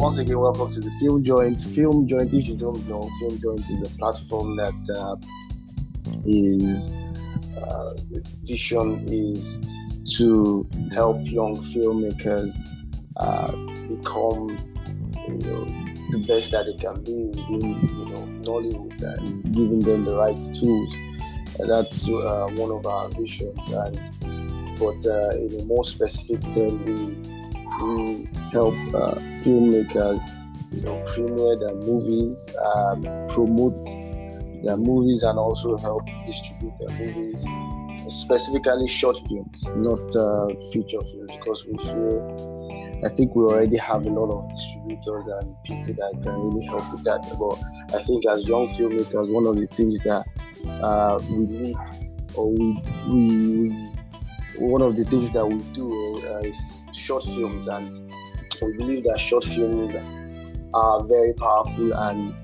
once again, welcome to the Film Joint. Film Joint, if you don't know, Film Joint is a platform that uh, is uh, vision is to help young filmmakers uh, become, you know, the best that they can be within, you know, Nollywood and giving them the right tools. And that's uh, one of our visions. And but uh, in a more specific term, we we help uh, filmmakers, you know, premiere their movies, uh, promote their movies, and also help distribute their movies, specifically short films, not uh, feature films, because we feel. I think we already have a lot of distributors and people that can really help with that. But I think as young filmmakers, one of the things that uh, we need or we, we, we one of the things that we do uh, is short films, and we believe that short films are very powerful. And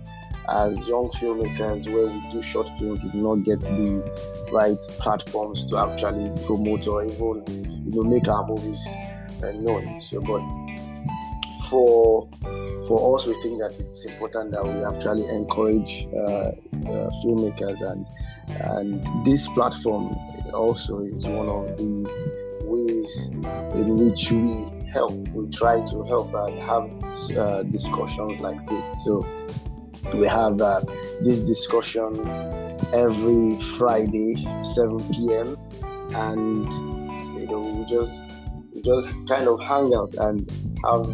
as young filmmakers, where we do short films, we do not get the right platforms to actually promote or even you know make our movies uh, known. So, but for for us, we think that it's important that we actually encourage uh, uh, filmmakers and and this platform also is one of the ways in which we help. We try to help and have uh, discussions like this. So we have uh, this discussion every Friday, 7 p.m. and you know we just we just kind of hang out and have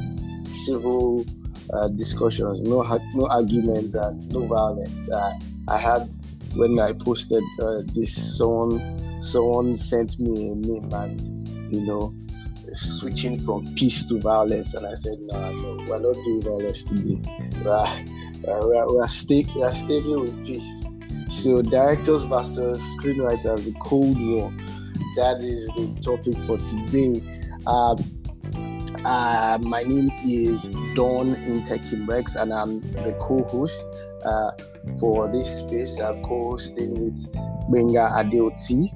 civil uh, discussions, no no argument and no violence. Uh, I had when I posted uh, this, someone someone sent me a meme and you know switching from peace to violence and i said no no we're not doing violence today we're, we're, we're, stay, we're staying with peace so directors versus screenwriters the cold war that is the topic for today um, uh, my name is Don Rex, and I'm the co-host uh, for this space. I'm co-hosting with Benga Adeoti.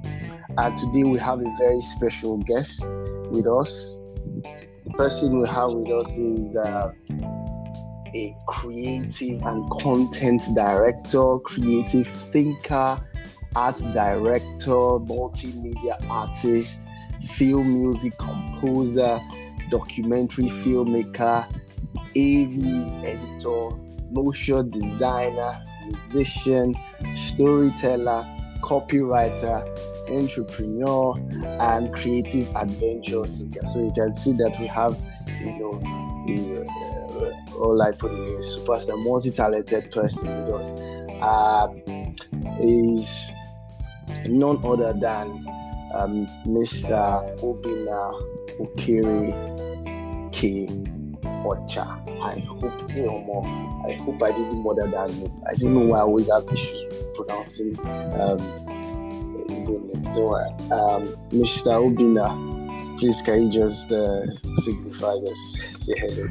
And today we have a very special guest with us. The person we have with us is uh, a creative and content director, creative thinker, art director, multimedia artist, film music composer, documentary filmmaker, AV editor, motion designer, musician, storyteller, copywriter, entrepreneur, and creative adventure seeker. So you can see that we have, you know, a, uh, all I put in a superstar, multi-talented person with us. Uh, is none other than um, Mr. Obinna Okere K. Ocha. I hope you know more. I hope I didn't murder that name. I don't know why I always have issues with pronouncing um, um, Mr. Obinna, please can you just uh, signify this? Say hello.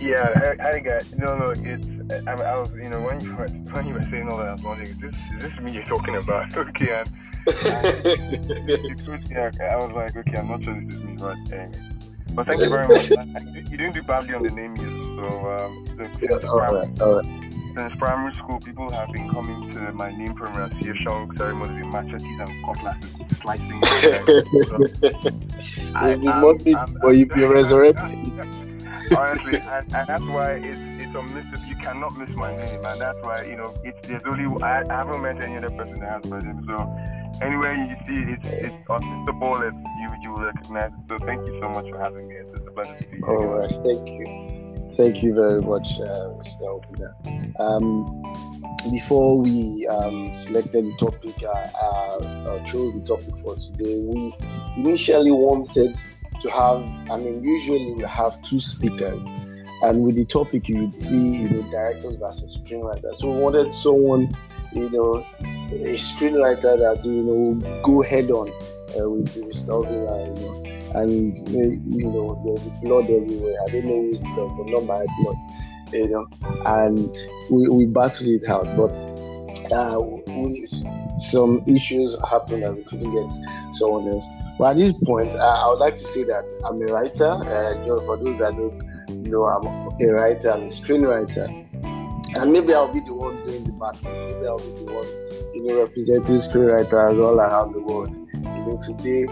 Yeah, hi guys. No, no, it's I, I, was you know when you were, when you were saying all that, I was wondering, is this is this me you're talking about? Okay, and, and yeah, I was like, okay, I'm not sure this is me, but anyway. But thank you very much. you didn't do badly on the name use, so um, so, yeah, all right, all right since primary school, people have been coming to my name pronunciation ceremonies with machetes and cutlasses, slicing. You'll be morbid, but you'll be resurrected. Honestly, and, and, that's why it's it's a miss. You cannot miss my name, and that's why you know it's there's only I, I haven't met any other person that has my name. So anywhere you see it, it's it's ball that you you recognize it. So thank you so much for having me. It's a pleasure to be here. All right, thank you. Thank you very much, uh, Mr. Obinna. Um, before we um, selected the topic, uh, uh, chose the topic for today, we initially wanted to have, I mean, usually we have two speakers, and with the topic, you would see, you know, directors versus screenwriters. So we wanted someone, you know, a screenwriter that, you know, go head on uh, with Mr. Obinna, you know and you know there's blood everywhere. I don't know who's blood, but not my blood. You know, and we, we battled it out, but uh, we, some issues happened and we couldn't get someone else. But at this point, uh, I would like to say that I'm a writer. Uh, you know, for those that don't, know, I'm a writer, I'm a screenwriter, and maybe I'll be the one doing the battle. Maybe I'll be the one, you know, representing screenwriters all around the world. You know, today,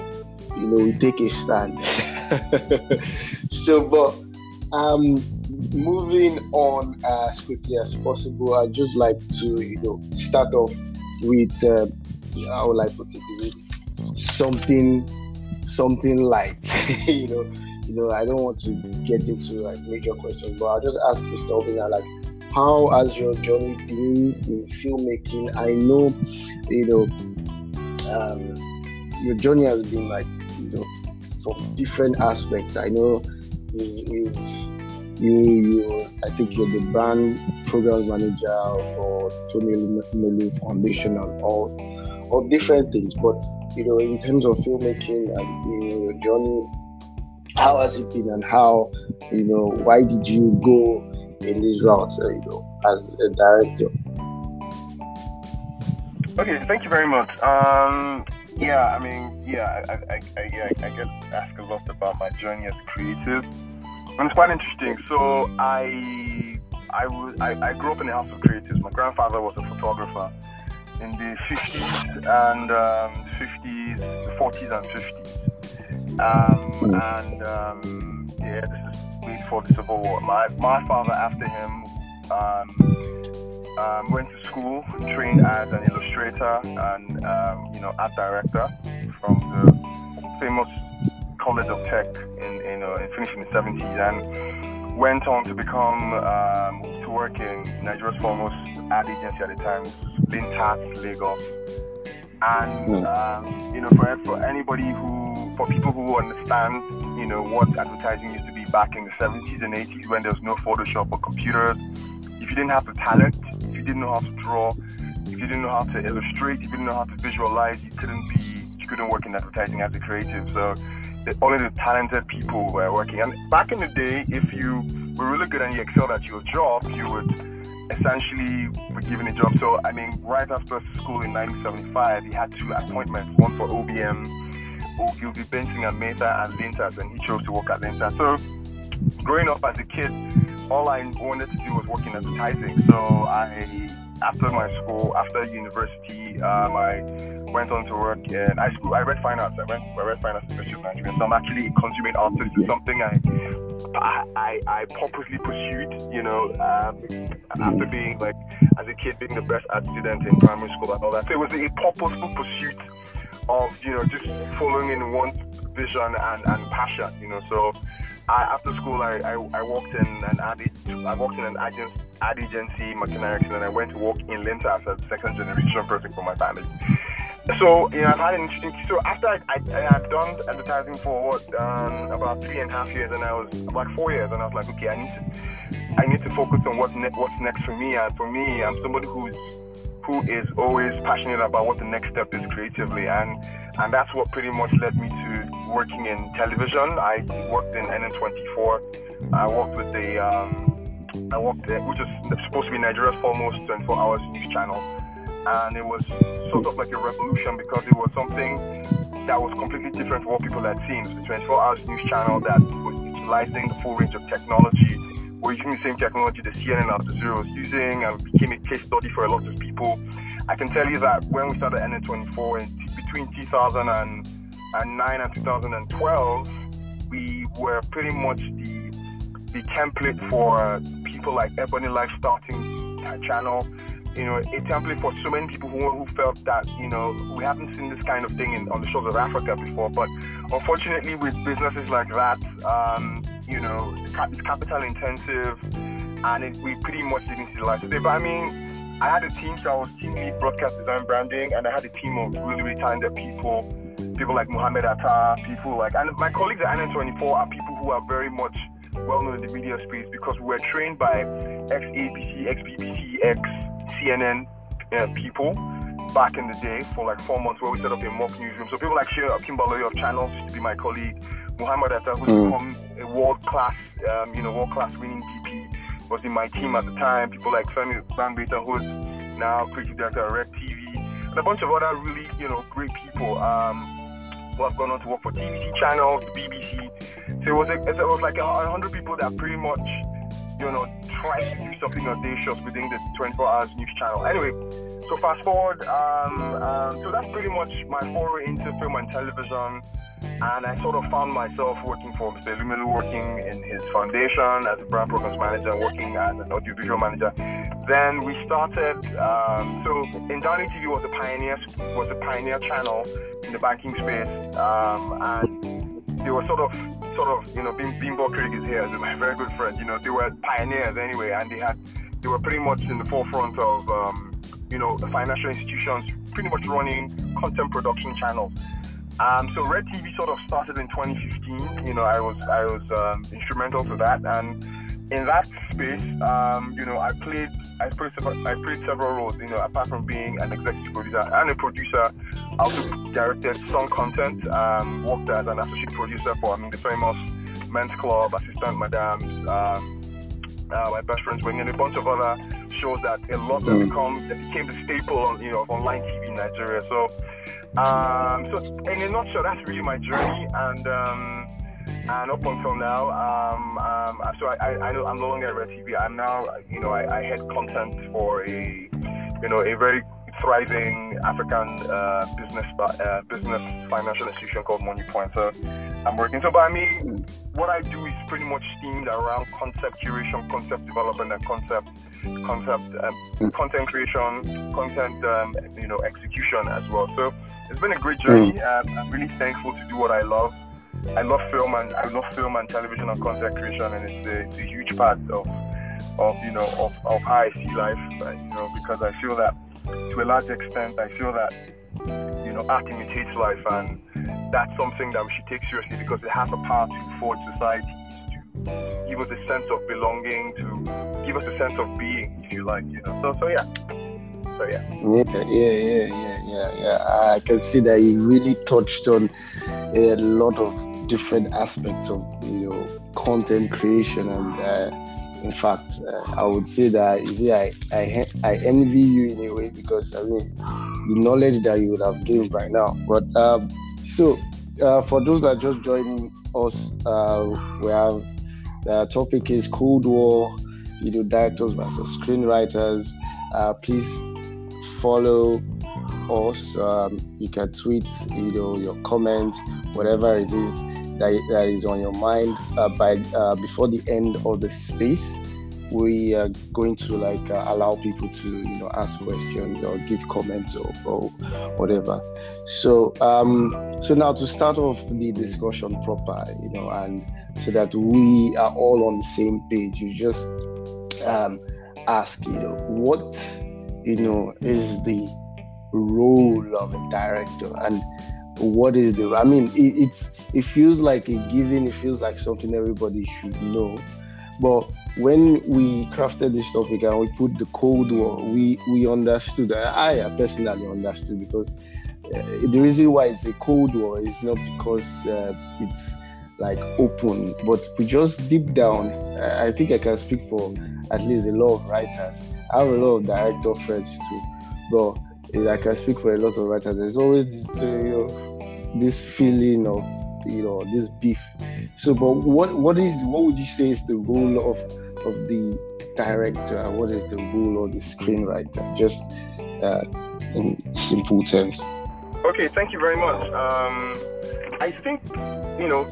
you know, we take a stand. so, but um, moving on as quickly as possible, I'd just like to, you know, start off with uh, how would I put it? With something, something light. you know, you know, I don't want to get into like major questions, but I'll just ask Mr. Obinna, like, how has your journey been in filmmaking? I know, you know, um, your journey has been like, you know, from different aspects. I know you've, you've you you I think you're the brand program manager for Tony Elumelu Foundation and all all different things. But you know, in terms of filmmaking and you know, your journey, how has it been and how you know why did you go in this route? Uh, you know, as a director. Okay, thank you very much. Um, yeah, I mean, yeah, I, I, I, yeah, I get asked a lot about my journey as a creative. And it's quite interesting. So I, I, was, I, I grew up in a house of creatives. My grandfather was a photographer in the 50s and um, 50s, 40s and 50s. Um, hmm. and um, yeah, this is way before the Civil War. My, my father, after him, um, went to school, trained as an illustrator and um, you know art director from the famous College of Tech in, in, uh, in finishing the 70s and went on to become um, to work in Nigeria's foremost ad agency at the time, Lintas Lagos. And hmm. um, you know, for for anybody who, for people who understand, you know, what advertising used to be back in the 70s and 80s when there was no Photoshop or computers, if you didn't have the talent, didn't know how to draw, if you didn't know how to illustrate, if you didn't know how to visualize, you couldn't be, you couldn't work in advertising as a creative. So only the talented people were working. And back in the day, if you were really good and you excelled at your job, you would essentially be given a job. So, I mean, right after school in 1975, he had two appointments, one for OBM, Ogilvy Benson and Mather and Lintas, and he chose to work at Lintas. So, growing up as a kid, all I wanted to do was work in advertising. So, I, after my school, after university, um, I went on to work in I school. I read finance. I went. I read finance and business management. So I'm actually a consuming artist. It's something I, I, I, purposely pursued. You know, um, after being like as a kid being the best art student in primary school and all that. So it was a purposeful pursuit of you know just following in one vision and, and passion. You know, so. I, after school, I, I, I worked in an ad I worked in an agency, ad agency, McKenna and I went to work in Lintas as a second generation person for my family. So, you know, I've had an interesting. So after I, I, had done advertising for what, um, about three and a half years, and I was about four years, and I was like, okay, I need to, I need to focus on what's ne- what's next for me. And for me, I'm somebody who's who is always passionate about what the next step is creatively, and and that's what pretty much led me to working in television. I worked in NN24. I worked with the um, I worked there, which is supposed to be Nigeria's foremost 24 hours news channel and it was sort of like a revolution because it was something that was completely different from what people had seen. A 24 hours news channel that was utilizing the full range of technology. We're using the same technology the CNN After Zero was using and became a case study for a lot of people. I can tell you that when we started NN24 in between 2009 and 2012, we were pretty much the the template for people like Ebony Life starting a channel you know, a template for so many people who, who felt that, you know, we haven't seen this kind of thing in, on the shores of Africa before. But unfortunately, with businesses like that, um, you know, it's capital intensive and it, we pretty much didn't see the light of day. But I mean, I had a team, so I was team lead broadcast design branding, and I had a team of really, really talented people, people like Muhammad Atta, people like, and my colleagues at NN24 are people who are very much well known in the media space because we were trained by ex ABC, ex BBC, ex CNN uh, people back in the day for like four months where we set up a mock newsroom. So people like Shea Kimberly of Channels used to be my colleague. Muhammad Atta, who's mm. become a world class, um, you know, world class winning DP, was in my team at the time. People like Femi Bangbeta, who's now creative director at Red TV, and a bunch of other really, you know, great people um, who have gone on to work for TVC channels, BBC. So it was, a, it was like a hundred people that pretty much, you know, tried to do something day within the 24 hours news channel. Anyway, so fast forward, um, um, so that's pretty much my foray into film and television and I sort of found myself working for Mr. Lumelu, working in his foundation as a brand programs manager, working as an audiovisual manager. Then we started. Um, so, Ndani TV was a pioneer was a pioneer channel in the banking space, um, and they were sort of sort of you know Bim, Bimbo Craig is here as my very good friend. You know they were pioneers anyway, and they had they were pretty much in the forefront of um, you know financial institutions pretty much running content production channels. Um, so Red TV sort of started in 2015. You know, I was I was um, instrumental to that, and in that space, um, you know, I played I played I played several roles. You know, apart from being an executive producer and a producer, I also directed some content. Um, worked as an associate producer for I mean the famous Men's Club, Assistant Madams, um, uh, My Best Friend's and a bunch of other shows that a lot that mm. become that became the staple, you know, of online TV in Nigeria. So um, so in a nutshell, that's really my journey, and um, and up until now, um, um, so I, I, I am no longer at Red TV. I'm now, you know, I, I head content for a, you know, a very thriving African uh, business uh, business financial institution called Moniepoint. So I'm working. So, but I mean, what I do is pretty much themed around concept curation, concept development, and concept concept um, content creation, content um, you know execution as well. So it's been a great journey. Mm. I'm really thankful to do what I love. I love film and I love film and television and content creation, and it's a, it's a huge part of of you know of, of how I see life. Uh, you know, because I feel that to a large extent, I feel that you know art imitates life, and that's something that we should take seriously because it has a power to forge societies, to give us a sense of belonging, to give us a sense of being, if you like. You know, so so yeah. So yeah. Yeah, yeah, yeah, yeah, yeah, yeah. I can see that you really touched on a lot of different aspects of you know content creation and. Uh, in fact, uh, I would say that you see, I, I I envy you in a way because I mean the knowledge that you would have gained right now. But um, so uh, for those that are just joining us, uh, we have the topic is Cold War, you know, directors versus screenwriters. Uh, please follow us. Um, you can tweet, you know, your comments, whatever it is that, that is on your mind uh, by uh, before the end of the space. We are going to like uh, allow people to, you know, ask questions or give comments or, or whatever. So, um, so now to start off the discussion proper, you know, and so that we are all on the same page, you just um, ask, you know, what you know, is the role of a director and what is the I mean it, it's it feels like a given, it feels like something everybody should know. But when we crafted this topic and we put the Cold War, we we understood. I personally understood because uh, the reason why it's a Cold War is not because uh, it's like open, but we just deep down. I think I can speak for at least a lot of writers I have a lot of director friends too, but I can speak for a lot of writers. There's always this, uh, you know, this feeling of, you know, this beef. So, but what what is what would you say is the role of of the director? What is the role of the screenwriter? Just uh, in simple terms. Okay, thank you very much. Um, I think, you know,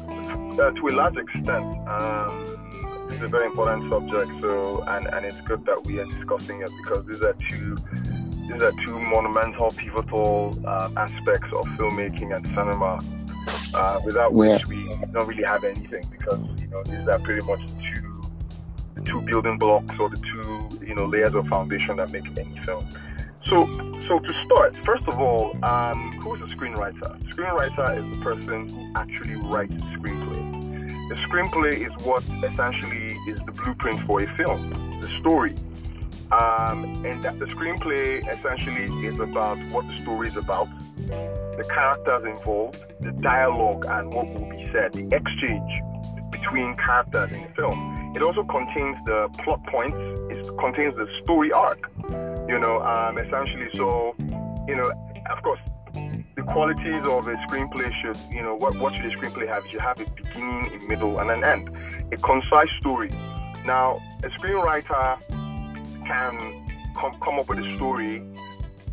uh, to a large extent. Um, it's a very important subject. So, and, and it's good that we are discussing it because these are two these are two monumental, pivotal uh, aspects of filmmaking and cinema. Uh, without yeah. which we don't really have anything because you know these are pretty much two the two building blocks or the two you know layers of foundation that make any film. So, so to start, first of all, um, who's a screenwriter? Screenwriter is the person who actually writes the screenplay. The screenplay is what essentially is the blueprint for a film, the story. Um, and that the screenplay essentially is about what the story is about, the characters involved, the dialogue, and what will be said, the exchange between characters in the film. It also contains the plot points, it contains the story arc, you know, um, essentially. So, you know, of course, the qualities of a screenplay should, you know, what, what should a screenplay have? It should have a beginning, a middle, and an end. A concise story. Now, a screenwriter can com- come up with a story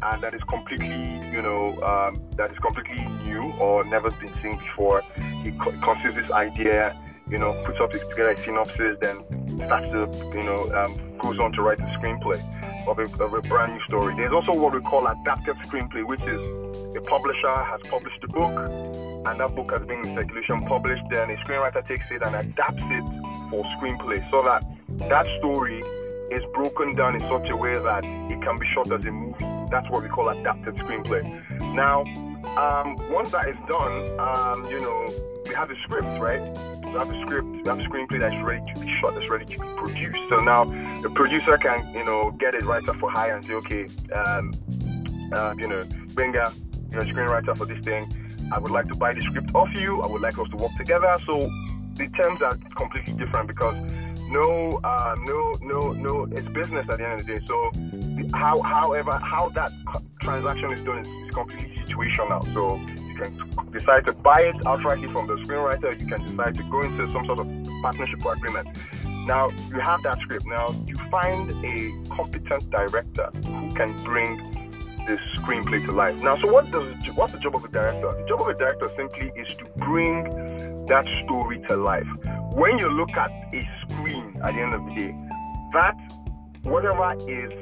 and that is completely, you know, um, that is completely new or never been seen before. He co- conceives this idea, you know, puts up together a synopsis, then starts to, you know, um, goes on to write the screenplay of a, of a brand new story. There's also what we call adapted screenplay, which is a publisher has published a book, and that book has been in circulation published. Then a screenwriter takes it and adapts it for screenplay, so that that story is broken down in such a way that it can be shot as a movie. That's what we call adapted screenplay. Now, um, once that is done, um, you know, we have a script, right? We have a script, we have a screenplay that's ready to be shot, that's ready to be produced. So now the producer can, you know, get a writer for hire and say, okay, um, uh, you know, Benga, you're a screenwriter for this thing. I would like to buy the script off you. I would like us to work together. So the terms are completely different because no, uh, no, no, no. It's business at the end of the day. So, how, however, how that transaction is done is, is completely situational. So, you can decide to buy it outrightly from the screenwriter. You can decide to go into some sort of partnership or agreement. Now, you have that script. Now, you find a competent director who can bring this screenplay to life. Now, so what does what's the job of a director? The job of a director simply is to bring that story to life when you look at a screen at the end of the day, that whatever is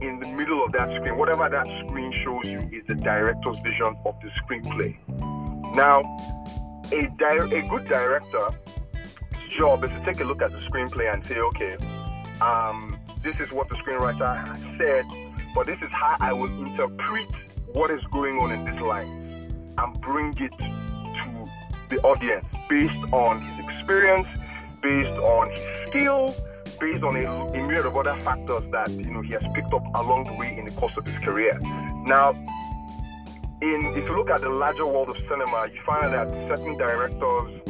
in the middle of that screen, whatever that screen shows you is the director's vision of the screenplay. Now, a, di- a good director's job is to take a look at the screenplay and say, okay, um, this is what the screenwriter said, but this is how I will interpret what is going on in this line and bring it to the audience based on his experience, based on his skill, based on a, a myriad of other factors that you know he has picked up along the way in the course of his career. Now, in if you look at the larger world of cinema, you find that certain directors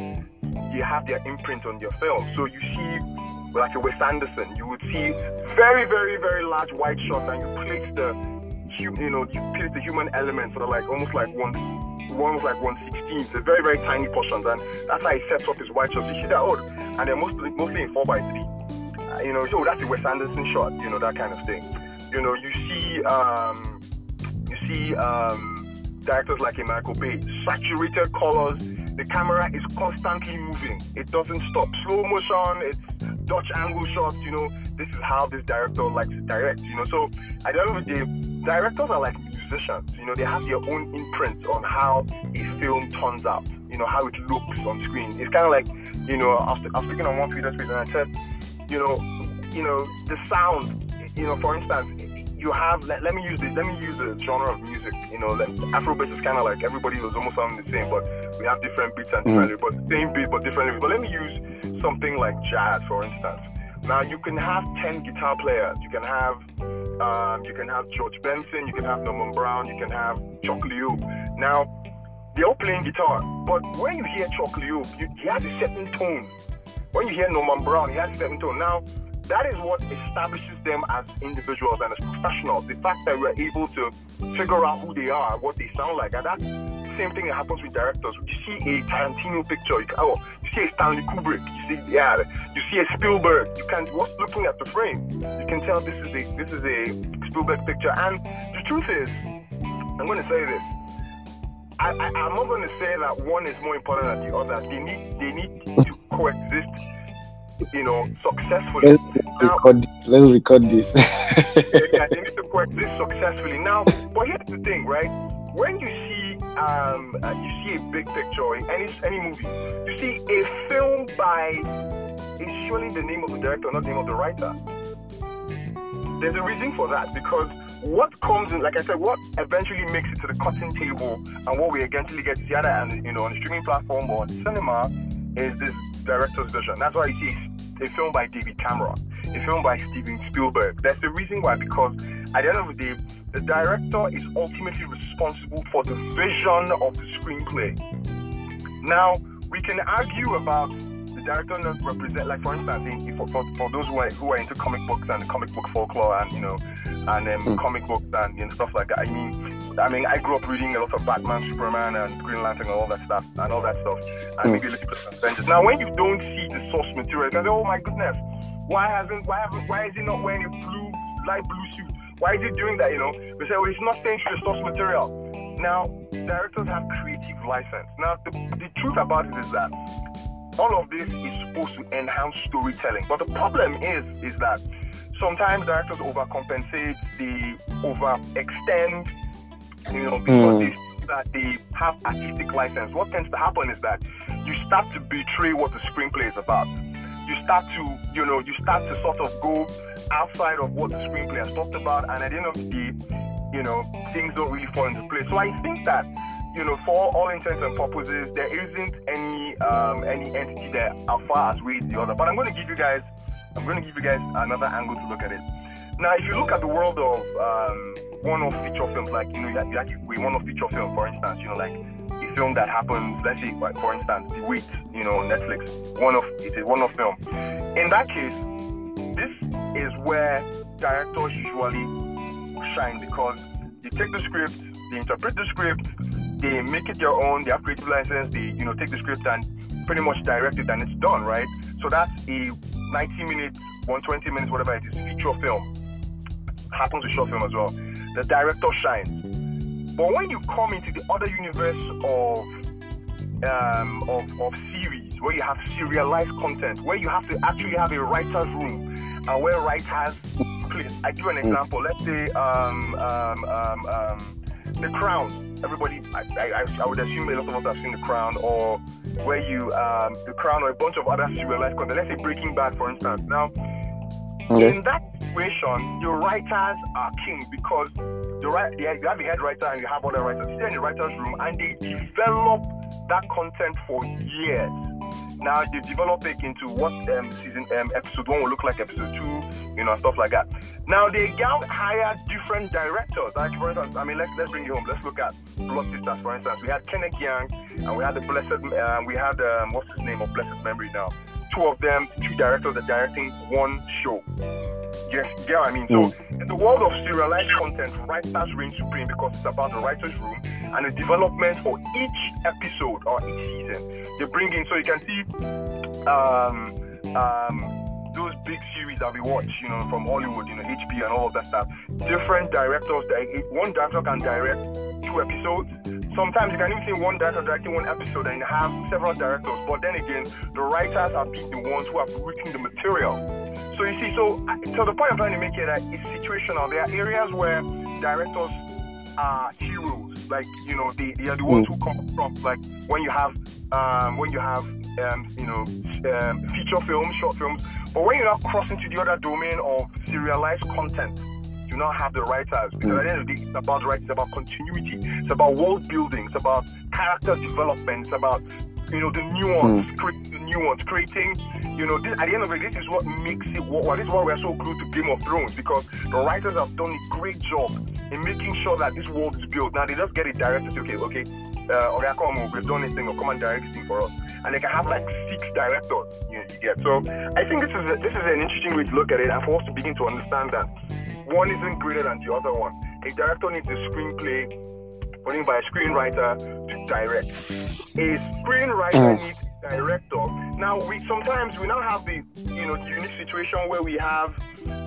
you have their imprint on your film. So you see like a Wes Anderson, you would see very, very, very large wide shots and you place the you know, you place the human elements that are like almost like one one like 116. It's a very, very tiny portions, and that's how he sets up his white shots. You see that old, and they're mostly mostly in 4 by 3 uh, You know, so that's a Wes Anderson shot, you know, that kind of thing. You know, you see, um, you see um, directors like a Michael Bay, saturated colors. The camera is constantly moving. It doesn't stop. Slow motion. It's Dutch angle shots. You know, this is how this director likes to direct. You know, so at the end of the day, directors are like musicians. You know, they have their own imprint on how a film turns out. You know, how it looks on screen. It's kind of like, you know, I was, I was speaking on one Twitter space and I said, you know, you know, the sound. You know, for instance, you have. Let, let me use this. Let me use the genre of music. You know, like Afrobeat is kind of like everybody was almost sounding the same, but we have different beats and different, mm. but same beat but different. But let me use something like jazz, for instance. Now you can have ten guitar players. You can have um, you can have George Benson, you can have Norman Brown, you can have Chuck Loeb. Now, they're all playing guitar, but when you hear Chuck Loeb, you, he has a certain tone. When you hear Norman Brown, he has a certain tone. Now, that is what establishes them as individuals and as professionals. The fact that we're able to figure out who they are, what they sound like, and that's the same thing that happens with directors. You see a Tarantino picture, you oh, you see a Stanley Kubrick, you see yeah, you see a Spielberg. You can just looking at the frame, you can tell this is a this is a Spielberg picture. And the truth is, I'm going to say this. I, I'm not going to say that one is more important than the other. They need they need to coexist you know, successfully. Let's, now, record, this. Let's record this. yeah, they need to coexist successfully. Now, but here's the thing, right? When you see um, uh, you see a big picture in any any movie, you see a film by is surely the name of the director, not the name of the writer. There's a reason for that because what comes in, like I said, what eventually makes it to the cutting table and what we eventually get to the other, and you know, on the streaming platform or on cinema is this director's vision. That's why you see a film by David Cameron, a film by Steven Spielberg. That's the reason why, because at the end of the day, the director is ultimately responsible for the vision of the screenplay. Now, we can argue about the director not represent, like for instance, for, for, for those who are, who are into comic books and comic book folklore and you know, and um, mm. comic books and you know, stuff like that. I mean, I mean, I grew up reading a lot of Batman, Superman, and Green Lantern, and all that stuff, and all that stuff, and maybe a little bit of Avengers. Now, when you don't see the source material, you say, "Oh my goodness, why hasn't, why haven't, why is he not wearing a blue, light blue suit? Why is he doing that?" You know, we say, oh, "Well, he's not staying to the source material." Now, directors have creative license. Now, the, the truth about it is that all of this is supposed to enhance storytelling, but the problem is, is that sometimes directors overcompensate, they overextend, you know, because mm. they that they have artistic license. What tends to happen is that you start to betray what the screenplay is about. You start to, you know, you start to sort of go outside of what the screenplay has talked about, and at the end of the day, you know, things don't really fall into place. So I think that, you know, for all intents and purposes, there isn't any um, any entity that as far as weighs the other. But I'm going to give you guys I'm going to give you guys another angle to look at it. Now, if you look at the world of um, one-off feature films, like you know, actually one-off feature film, for instance, you know, like a film that happens, let's say, like, for instance, The Wait, you know, Netflix, one-off, it's a one-off film. In that case, this is where directors usually shine because they take the script, they interpret the script, they make it their own, they have creative license, they you know take the script and pretty much direct it and it's done, right? So that's a 90 minutes, 120 minutes, whatever it is, feature film. Happens to short film as well. The director shines. But when you come into the other universe of um, of, of series, where you have serialized content, where you have to actually have a writer's room, and where writers please, I give an example. Let's say um, um, um, um, The Crown. Everybody, I, I, I would assume a lot of us have seen The Crown, or where you um, The Crown or a bunch of other serialized content. Let's say Breaking Bad, for instance. Now, okay. in that situation, your writers are king because you have a head writer and you have other writers. They're in the writers' room and they develop that content for years. Now they develop it into what um, season um, episode one will look like, episode two, you know, stuff like that. Now they hire different directors. Like for instance, I mean, let's let's bring you home. Let's look at Blood Sisters, for instance. We had Kenneth Gyang, and we had the Blessed, um, we had um, what's his name of Blessed Memory now. Two of them, two directors are directing one show. Yes, yeah, I mean, so mm. in the world of serialized content, writers reign supreme because it's about the writer's room and the development for each episode or each season. They bring in, so you can see um, um, those big series that we mm. watch, you know, from Hollywood, you know, HBO and all of that stuff. Different directors, eh, one director can direct two episodes. Sometimes you can even see one director directing one episode and have several directors. But then again, the writers are the ones who have written the material. So you see, so so the point I'm trying to make here that it's situational. There are areas where directors are heroes, like you know, they, they are the ones mm. who come from. Like when you have um, when you have um, you know um, feature films, short films. But when you now cross into the other domain of serialized content, you now have the writers because mm. at the end of the day, it's about writing, it's about continuity, it's about world building, it's about character development, it's about you know, the nuance, mm. creating the nuance, creating, you know, this, at the end of it, this is what makes it what, this is why we're so glued to Game of Thrones because the writers have done a great job in making sure that this world is built. Now they just get it directed, okay, okay, uh, okay, come, we've done this thing, or come and direct this thing for us. And they can have like six directors, you, you get. So I think this is a, this is an interesting way to look at it and for us to begin to understand that one isn't greater than the other one. A director needs a screenplay written by a screenwriter to direct. A screenwriter mm. needs a director. Now we sometimes we now have the you know the unique situation where we have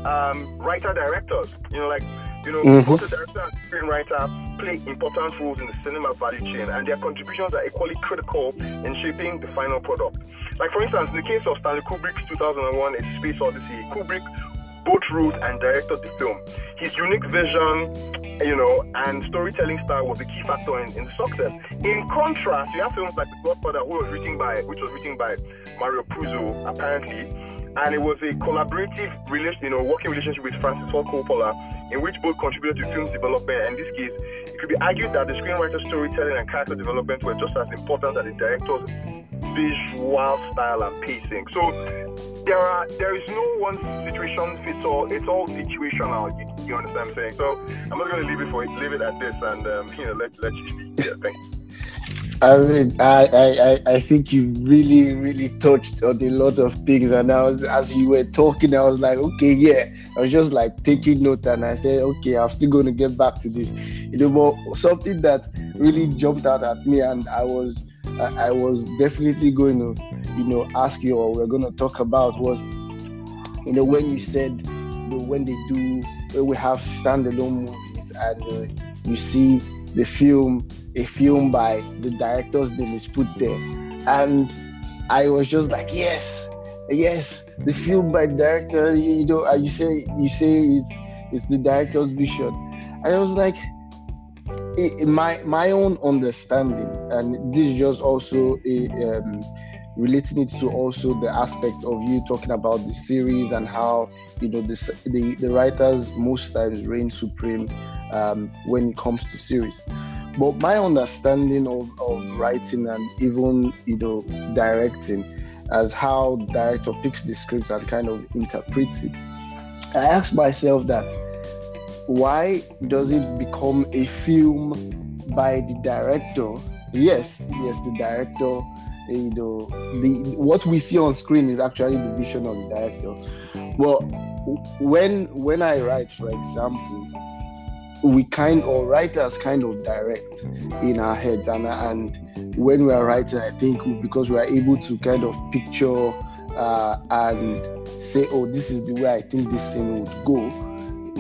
um, writer directors. You know, like you know, mm-hmm. both the director and screenwriter play important roles in the cinema value chain, and their contributions are equally critical in shaping the final product. Like, for instance, in the case of Stanley Kubrick's 2001 A Space Odyssey, Kubrick both wrote and directed the film. His unique vision, you know, and storytelling style was a key factor in, in the success. In contrast, you have films like The Godfather, who was written by, which was written by Mario Puzo, apparently, and it was a collaborative relation, you know, working relationship with Francis Ford Coppola, in which both contributed to film's development. In this case, could be argued that the screenwriter's storytelling and character development were just as important as the director's visual style and pacing. So there are there is no one situation fits all. It's all situational. You, you understand what I'm saying? So I'm not going to leave it for leave it at this, and um, you know let let you speak. Yeah, thank you. I mean, I, I, I think you really, really touched on a lot of things. And I was, as you were talking, I was like, okay, yeah, I was just like taking note, and I said, okay, I'm still going to get back to this. You know, but something that really jumped out at me, and I was, I was definitely going to, you know, ask you or we're going to talk about was, you know, when you said, you know, when they do, when we have standalone movies, and uh, you see the film, a film by the director's name is put there, and I was just like, yes, yes, the film by director, you know, and you say you say it's it's the director's vision. I was like, in my my own understanding, and this is just also a um, relating it to also the aspect of you talking about the series and how you know the the, the writers most times reign supreme um, when it comes to series. But my understanding of, of writing and even you know directing as how director picks the script and kind of interprets it. I asked myself that why does it become a film by the director? Yes, yes, the director. You know, the what we see on screen is actually the vision of the director. Well, when when I write, for example, we kind or writers kind of direct in our heads. And and when we are writing i think because we are able to kind of picture uh, and say oh this is the way i think this scene would go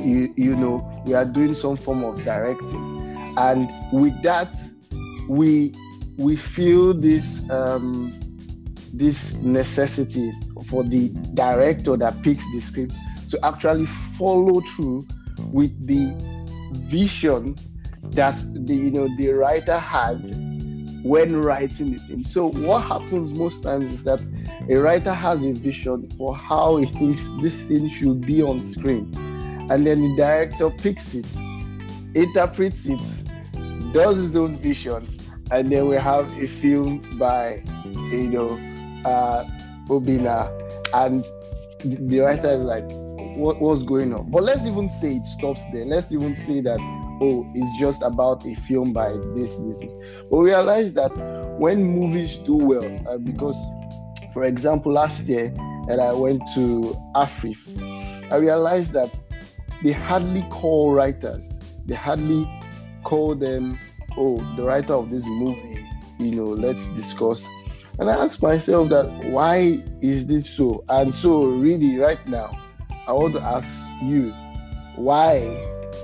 you, you know we are doing some form of directing. And with that we we feel this um, this necessity for the director that picks the script to actually follow through with the vision that the you know the writer had when writing the thing. So what happens most times is that a writer has a vision for how he thinks this thing should be on screen, and then the director picks it, interprets it, does his own vision, and then we have a film by you know uh, Obinna, and the writer is like, what, what's going on. But let's even say it stops there. Let's even say that oh, it's just about a film by this, this, this. But realize that when movies do well, uh, because for example, last year, and I went to AFRIFF, I realized that they hardly call writers. They hardly call them, oh, the writer of this movie, you know, let's discuss. And I asked myself that why is this so? And so really right now, I want to ask you, why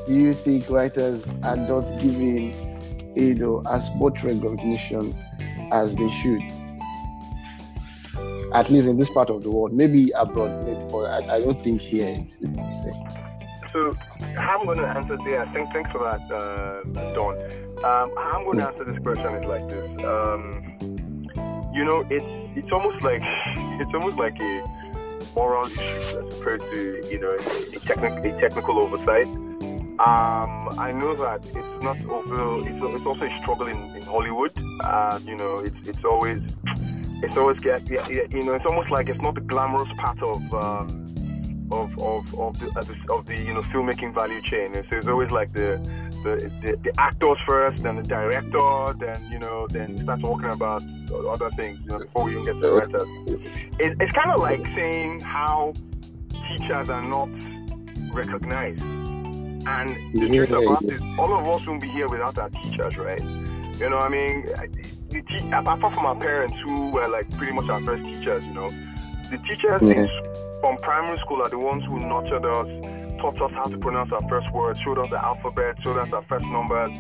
do you think writers are not giving you know as much recognition as they should? At least in this part of the world, maybe abroad, maybe, but I, I don't think here it's, it's the same. So how I'm going to answer there. I think thanks for that, uh, Don. Um, how I'm going to answer this question is like this. Um, you know, it's it's almost like it's almost like a moral issues as opposed to you know a, technical oversight. Um, I know that it's not also it's, it's also a struggle in, in Hollywood. Uh, you know, it's it's always it's always get yeah, you know it's almost like it's not the glamorous part of. Um, of, of, of, the, of the of the you know filmmaking value chain. And so it's always like the the, the, the actors first, then the director, then you know, then start talking about other things, you know, before we even get to the writers. It, it's kind of like saying how teachers are not recognized. And the truth about it, all of us won't be here without our teachers, right? You know, I mean, the te- apart from our parents who were like pretty much our first teachers, you know, the teachers yeah. From primary school are the ones who nurtured us, taught us how to pronounce our first words, showed us the alphabet, showed us our first numbers.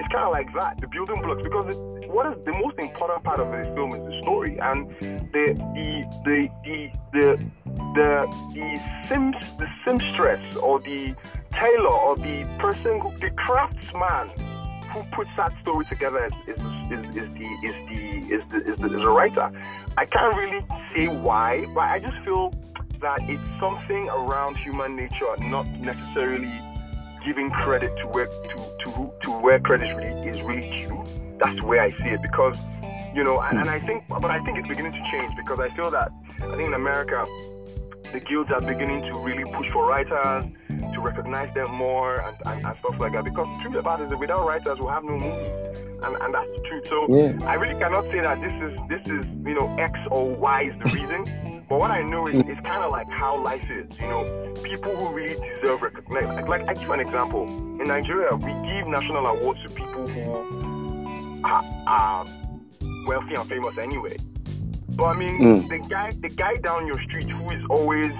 It's kind of like that, the building blocks, because it, what is the most important part of this film is the story and the the the the the the, the sim the seamstress or the tailor or the person who the craftsman who puts that story together is, is, is, the is the is the is the, is the writer. I can't really say why, but I just feel that it's something around human nature, not necessarily giving credit to where to to, to where credit really is really due. That's where I see it because you know, and, and I think, but I think it's beginning to change because I feel that I think in America the guilds are beginning to really push for writers recognize them more and, and, and, stuff like that. Because the truth about it is that without writers, we'll have no movies, and, and that's the truth. So yeah. I really cannot say that this is this is you know X or Y is the reason. But what I know is it's kind of like how life is. You know, people who really deserve recognition. Like, like I give an example. In Nigeria, we give national awards to people who are, are wealthy and famous anyway. But I mean, mm. the guy, the guy down your street who is always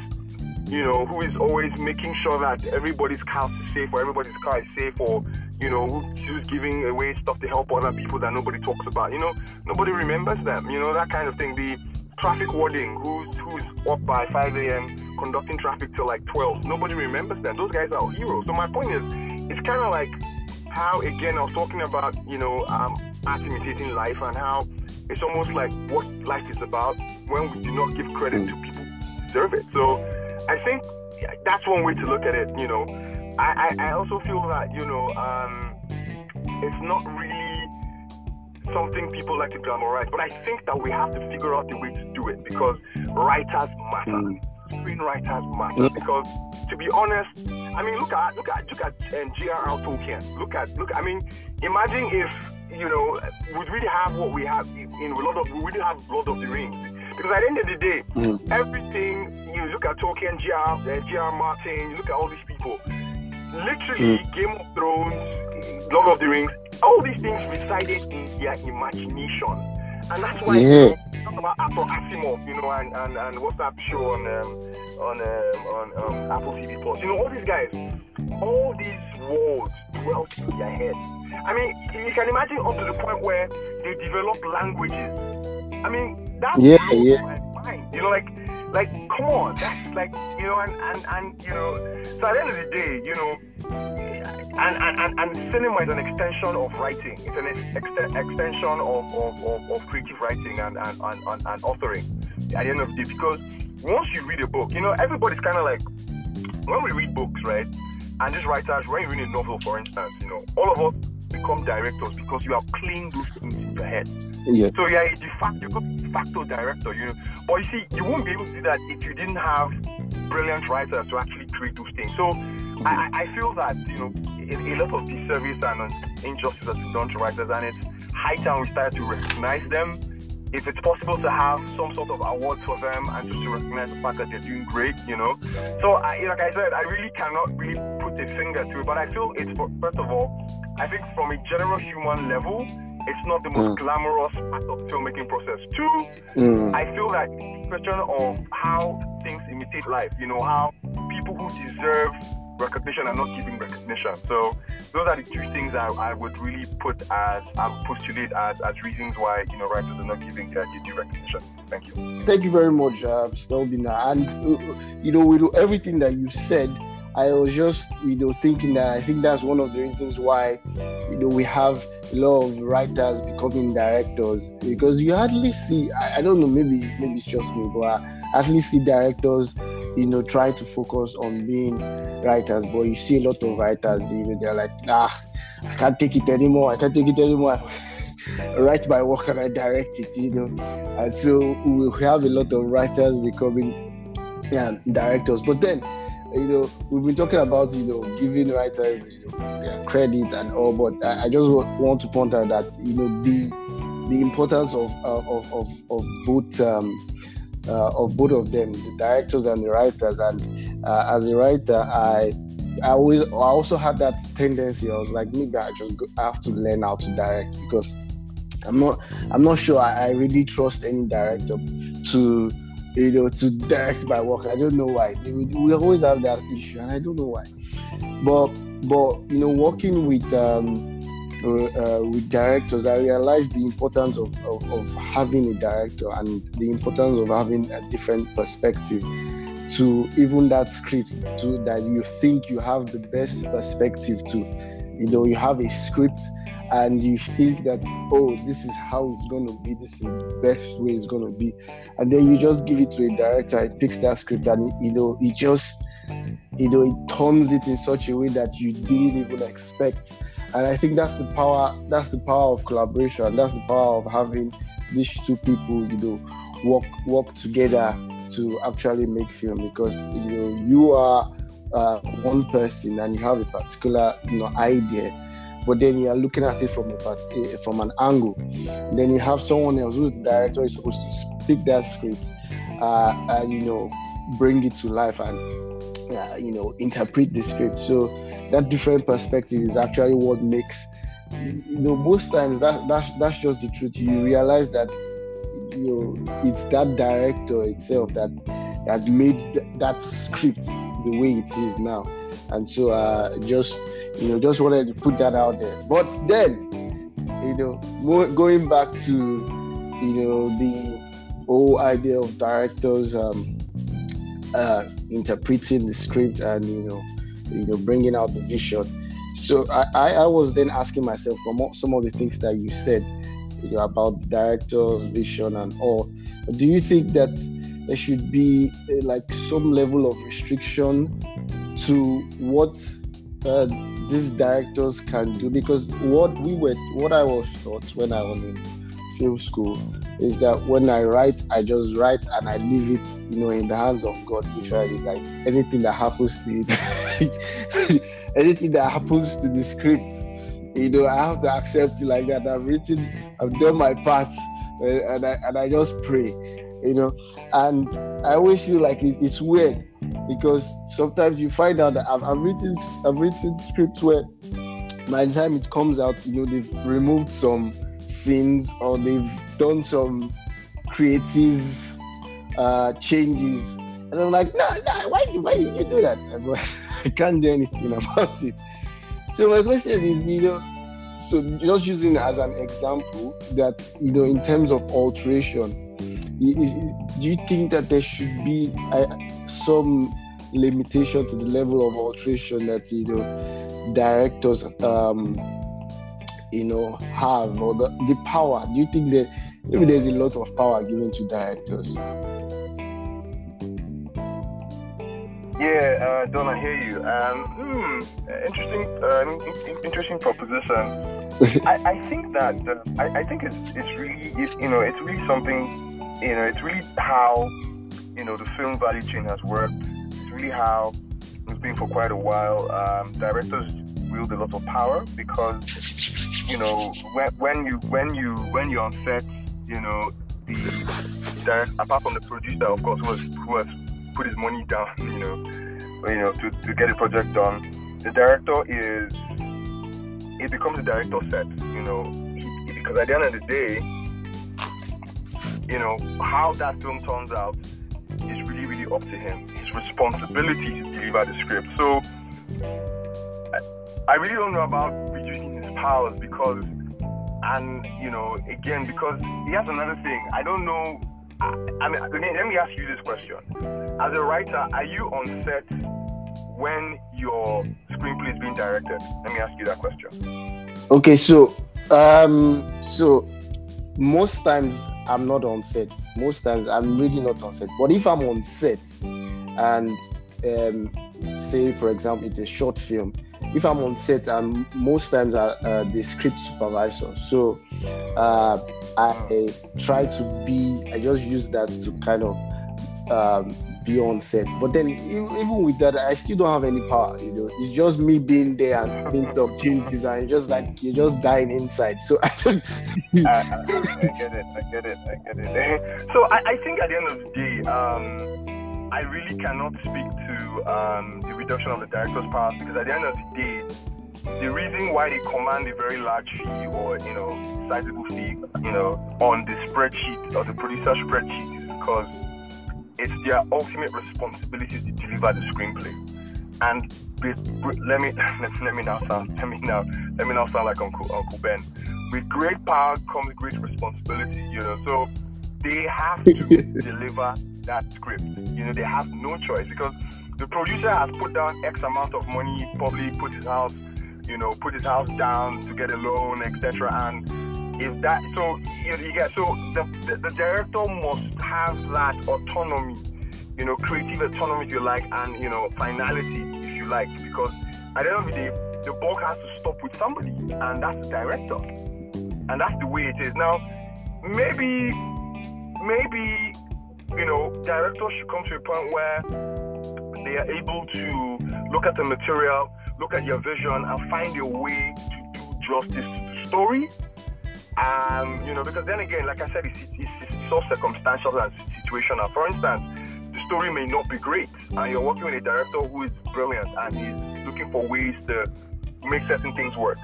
you know, who is always making sure that everybody's house is safe or everybody's car is safe or, you know, who's giving away stuff to help other people that nobody talks about. You know, nobody remembers them, you know, that kind of thing. The traffic warding, who's who's up by 5 a.m. conducting traffic till like 12. Nobody remembers them. Those guys are heroes. So my point is, it's kind of like how, again, I was talking about, you know, um, art imitating life and how it's almost like what life is about when we do not give credit to people who deserve it. So I think that's one way to look at it. You know, I, I, I also feel that you know um, it's not really something people like to glamorize, but I think that we have to figure out the way to do it because writers matter. Mm. Screenwriters matter mm. because, to be honest, I mean, look at look at look at um, J.R.R. Tolkien. Look at look. I mean, imagine if you know we really have what we have in a lot of we really have Lord of the Rings because at the end of the day, mm. everything you look at Tolkien, J.R. Uh, J.R. Martin, you look at all these people. Literally, mm. Game of Thrones, Lord of the Rings, all these things resided in their imagination, and that's why yeah. you talk about Arthur Asimov, you know, and, and, and what's that show on um, on um, on um, Apple TV Plus. You know, all these guys, all these words dwelt in their head. I mean, you can imagine up to the point where they develop languages. I mean, that yeah, yeah. my mind. You know, like like come on, that's like you know, and, and and you know, so at the end of the day, you know, and and, and, and cinema is an extension of writing. It's an ex- extension of, of, of, of, creative writing and and, and, and, and authoring. At the end of the day, because once you read a book, you know, everybody's kind of like when we read books, right? And these writers, when you read a novel, for instance, you know, all of us become directors because you have cleaned those things in your head. So, yeah. So you're a de facto, de facto director, you know. But you see, you won't be able to do that if you didn't have brilliant writers to actually create those things. So I, I feel that, you know, a, a lot of disservice and uh, injustice has been done to writers, and it's high time we start to recognize them if it's possible to have some sort of award for them and just to recognize the fact that they're doing great, you know. So, I, like I said, I really cannot really put a finger to it, but I feel it's first of all, I think from a general human level, it's not the most mm. glamorous part of filmmaking process. Two, mm. I feel like question of how things imitate life. You know how people who deserve recognition are not giving recognition. So those are the two things I, I would really put as um, postulate as, as reasons why you know writers are not giving their due recognition. Thank you. Thank you very much, uh, Stelbina. And uh, you know, with everything that you said, I was just you know thinking that I think that's one of the reasons why you know we have a lot of writers becoming directors because you hardly see I, I don't know maybe maybe it's just me but I hardly see directors you know, try to focus on being writers. But you see a lot of writers, know, they're like, ah, I can't take it anymore. I can't take it anymore. write my work and I direct it, you know. And so we have a lot of writers becoming yeah, directors. But then, you know, we've been talking about, you know, giving writers, you know, credit and all, but I, I just want to point out that, you know, the the importance of of, of, of both um, uh, of both of them, the directors and the writers. And uh, as a writer, I I always I also had that tendency. I was like, maybe I just go, I have to learn how to direct because I'm not I'm not sure I, I really trust any director to you know to direct my work. I don't know why. We, we always have that issue, and I don't know why. But but you know, working with um, uh, with directors, I realized the importance of, of, of, having a director and the importance of having a different perspective to even that script to that you think you have the best perspective to. You know, you have a script and you think that oh this is how it's going to be this is the best way it's going to be and then you just give it to a director and picks that script and you know it just you know it turns it in such a way that you didn't even expect and I think that's the power. That's the power of collaboration. That's the power of having these two people, you know, work work together to actually make film. Because you know you are uh, one person and you have a particular you know idea but then you are looking at it from a eh, from an angle then you have someone else who's the director is supposed to speak that script uh, and you know bring it to life and uh, you know interpret the script so that different perspective is actually what makes you know most times that that's that's just the truth. You realize that you know it's that director itself that that made th- that script the way it is now. And so uh just you know just wanted to put that out there. But then you know more going back to you know the whole idea of directors um uh interpreting the script and you know you know bringing out the vision so I, I was then asking myself from some of the things that you said you know, about the director's vision and all. Do you think that there should be uh, like some level of restriction to what uh, these directors can do? Because what we were, what I was taught when I was in film school is that when I write, I just write and I leave it, you know, in the hands of God. Literally, like anything that happens to it. anything that happens to the script, you know, I have to accept it like that. I've written, I've done my part, and I and I just pray, you know. And I always feel like it's weird because sometimes you find out that I've, I've written I've written scripts where by the time it comes out, you know, they've removed some scenes or they've done some creative uh, changes, and I'm like, no, no, why, why did you do that? I can't do anything about it. So my question is, you know, so just using as an example that you know, in terms of alteration, is, do you think that there should be uh, some limitation to the level of alteration that you know directors um you know have or the, the power do you think that maybe there's a lot of power given to directors Yeah, uh, Don, I hear you. Um, hmm, interesting, uh, interesting proposition. I, I, think that uh, I, I, think it's it's really it's, you know it's really something you know it's really how you know the film value chain has worked. It's really how it's been for quite a while. Um, directors wield a lot of power because you know when, when you when you when you're on set, you know the direct, apart from the producer, of course, who has, who has put his money down, you know, you know, to, to get a project done. The director is it becomes a director set, you know, because at the end of the day, you know, how that film turns out is really, really up to him. His responsibility to deliver the script. So I, I really don't know about reducing his powers because and you know, again, because he has another thing. I don't know I mean, let me ask you this question. As a writer, are you on set when your screenplay is being directed? Let me ask you that question. Okay, so um, so most times I'm not on set. Most times I'm really not on set. But if I'm on set and um, say, for example, it's a short film, if I'm on set, I'm most times I, uh, the script supervisor. So uh, I try to be. I just use that to kind of um, be on set. But then even with that, I still don't have any power. You know, it's just me being there and being top changes, and just like you're just dying inside. So I don't. I, I, get it. I get it. I get it. So I, I think at the end of the day. Um, I really cannot speak to um, the reduction of the director's powers because at the end of the day, the reason why they command a very large fee or you know sizable fee, you know, on the spreadsheet or the producer spreadsheet is because it's their ultimate responsibility to deliver the screenplay. And let me let me now sound let me now let me now sound like Uncle Uncle Ben. With great power comes great responsibility, you know. So they have to deliver that script. You know, they have no choice because the producer has put down X amount of money, probably put his house, you know, put his house down to get a loan, etc. And if that, so you, you get, so the, the, the director must have that autonomy, you know, creative autonomy, if you like, and you know, finality, if you like, because at the end of the day, the ball has to stop with somebody, and that's the director, and that's the way it is. Now, maybe, maybe you know, directors should come to a point where they are able to look at the material, look at your vision, and find a way to do justice to the story. Um, you know, because then again, like I said, it's, it's, it's so circumstantial and situational. For instance, the story may not be great, and you're working with a director who is brilliant and is looking for ways to make certain things work.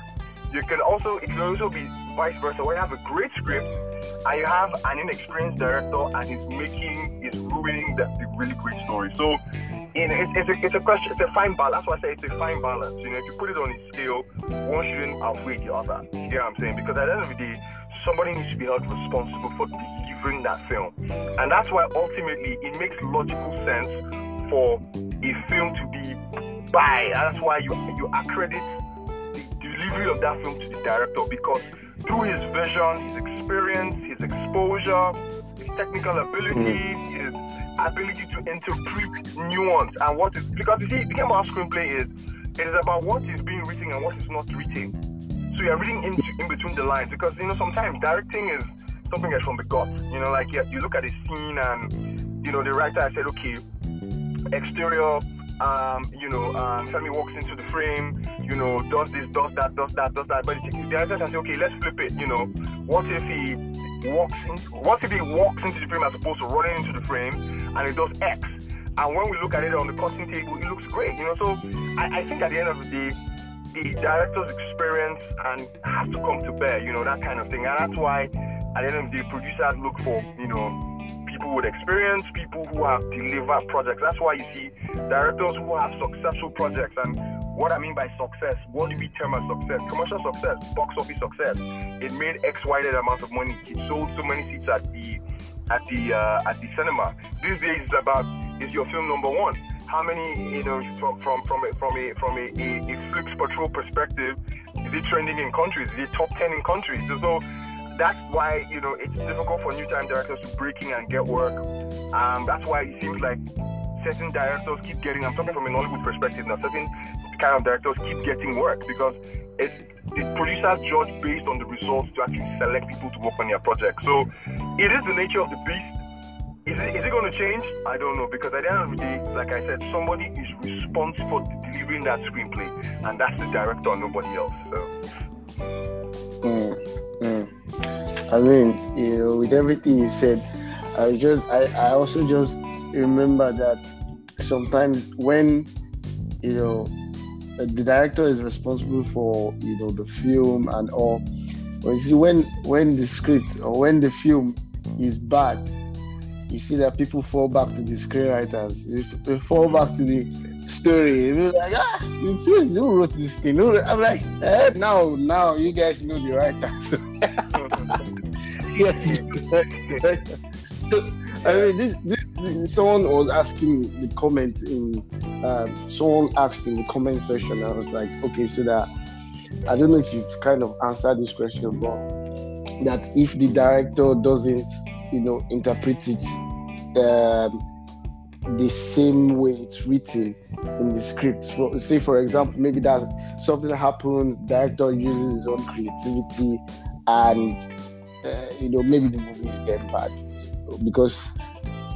You can also, it can also be vice versa, where you have a great script and you have an inexperienced director and he's making, he's ruining the, the really great story. So, you know, it's, it's, a, it's a question, it's a fine balance. That's why I say it's a fine balance. You know, if you put it on a scale, one shouldn't outweigh the other. You know what I'm saying? Because at the end of the day, somebody needs to be held responsible for delivering that film. And that's why ultimately it makes logical sense for a film to be by. That's why you you accredit the delivery of that film to the director because through his vision, his experience, his exposure, his technical ability, mm. his ability to interpret nuance and what is because you see the game about screenplay is it is about what is being written and what is not written. So you're reading in, in between the lines because you know sometimes directing is something that's from the gut. You know, like you, you look at a scene and you know the writer I said, okay, exterior um, you know, um, Femi walks into the frame, you know, does this, does that, does that, does that. But the director can say, okay, let's flip it. You know, what if he walks in? What if he walks into the frame as opposed to running into the frame, and it does X? And when we look at it on the cutting table, it looks great. You know, so I, I think at the end of the day, the director's experience and has to come to bear. You know, that kind of thing, and that's why at the end of the day, producers look for, you know people with experience, people who have delivered projects. That's why you see directors who have successful projects. And what I mean by success, what do we term as success? Commercial success, box office success. It made X Y amount of money. It sold so many seats at the at the uh, at the cinema. These days it's about is your film number one? How many you know from from from a, from a from a, a, a FlixPatrol perspective? Is it trending in countries? Is it top ten in countries? So that's why you know it's difficult for new time directors to break in and get work. Um, that's why it seems like certain directors keep getting. I'm talking from a Nollywood perspective now. Certain kind of directors keep getting work because it's the producers judge based on the results to actually select people to work on their project. So it is the nature of the beast. Is it, is it going to change? I don't know because at the end of the day, like I said, somebody is responsible for delivering that screenplay, and that's the director, nobody else. So. Mm. Mm. I mean, you know, with everything you said, I just, I, I also just remember that sometimes when, you know, uh, the director is responsible for, you know, the film and all. But you see, when when the script or when the film is bad, you see that people fall back to the screenwriters. They fall back to the story. It was like, ah, it's who wrote this thing? I'm like, eh, now, now you guys know the right answer. yes. I mean, this, this, this, someone was asking the comment in, um, someone asked in the comment section. I was like, okay, so that I don't know if you've kind of answered this question, but that if the director doesn't, you know, interpret it um, the same way it's written in the script. For, say, for example, maybe that something happens, director uses his own creativity, and uh, you know maybe the movie is getting bad because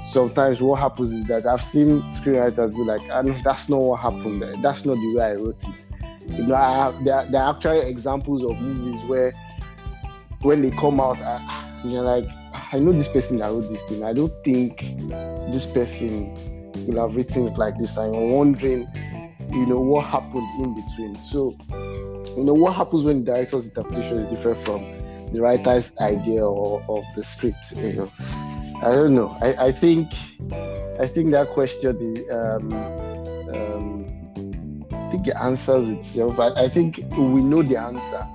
sometimes what happens is that I've seen screenwriters be like, ah, "That's not what happened. That's not the way I wrote it." You know, have, there, there are actually examples of movies where when they come out, I, you're like, I know this person that wrote this thing. I don't think this person will have written it like this. I'm wondering, you know, what happened in between. So, you know, what happens when the director's interpretation is different from the writer's idea or of the script? You know, I don't know. I, I think, I think that question is, um, um, I think it answers itself. I, I think we know the answer.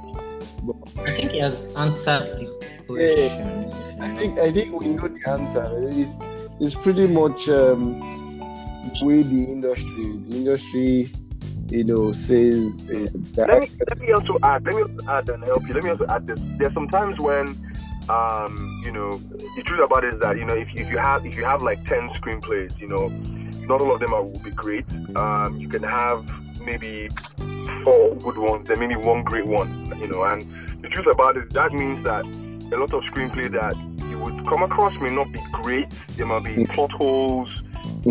I think he has answered the question. Yeah. I think I think we know the answer. It's, it's pretty much um, the way the industry The industry, you know, says. Uh, let, me, let me also add. Let me also add and help you. Let me also add this. There's sometimes when, um, you know, the truth about it is that you know if, if you have if you have like ten screenplays, you know, not all of them are, will be great. Um, you can have maybe four good ones, then maybe one great one, you know. And the truth about it, that means that a lot of screenplay that you would come across may not be great. There might be plot holes.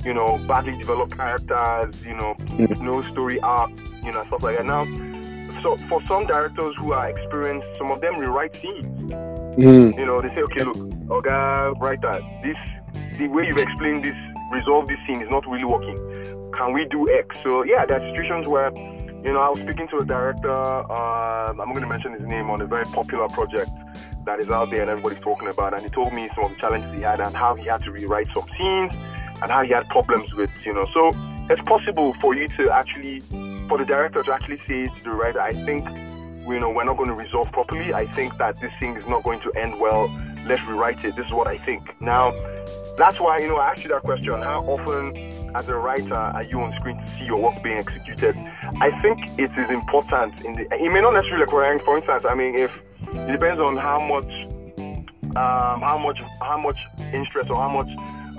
you know, badly developed characters, you know, Mm. no story arc, you know, stuff like that. Now, so for some directors who are experienced, some of them rewrite scenes. Mm. You know, they say, okay, look, Oga, writer, this the way you've explained this, resolve this scene is not really working. Can we do X? So yeah, there are situations where, you know, I was speaking to a director. Uh, I'm going to mention his name on a very popular project that is out there and everybody's talking about, and he told me some of the challenges he had and how he had to rewrite some scenes and how he had problems with, you know. So it's possible for you to actually, for the director to actually say to the writer, I think you know, we're not going to resolve properly. I think that this thing is not going to end well. Let's rewrite it. This is what I think. Now, that's why, you know, I asked you that question. How often, as a writer, are you on screen to see your work being executed? I think it is important. In the, it may not necessarily require, for instance, I mean, if it depends on how much, um, how much, how much interest or how much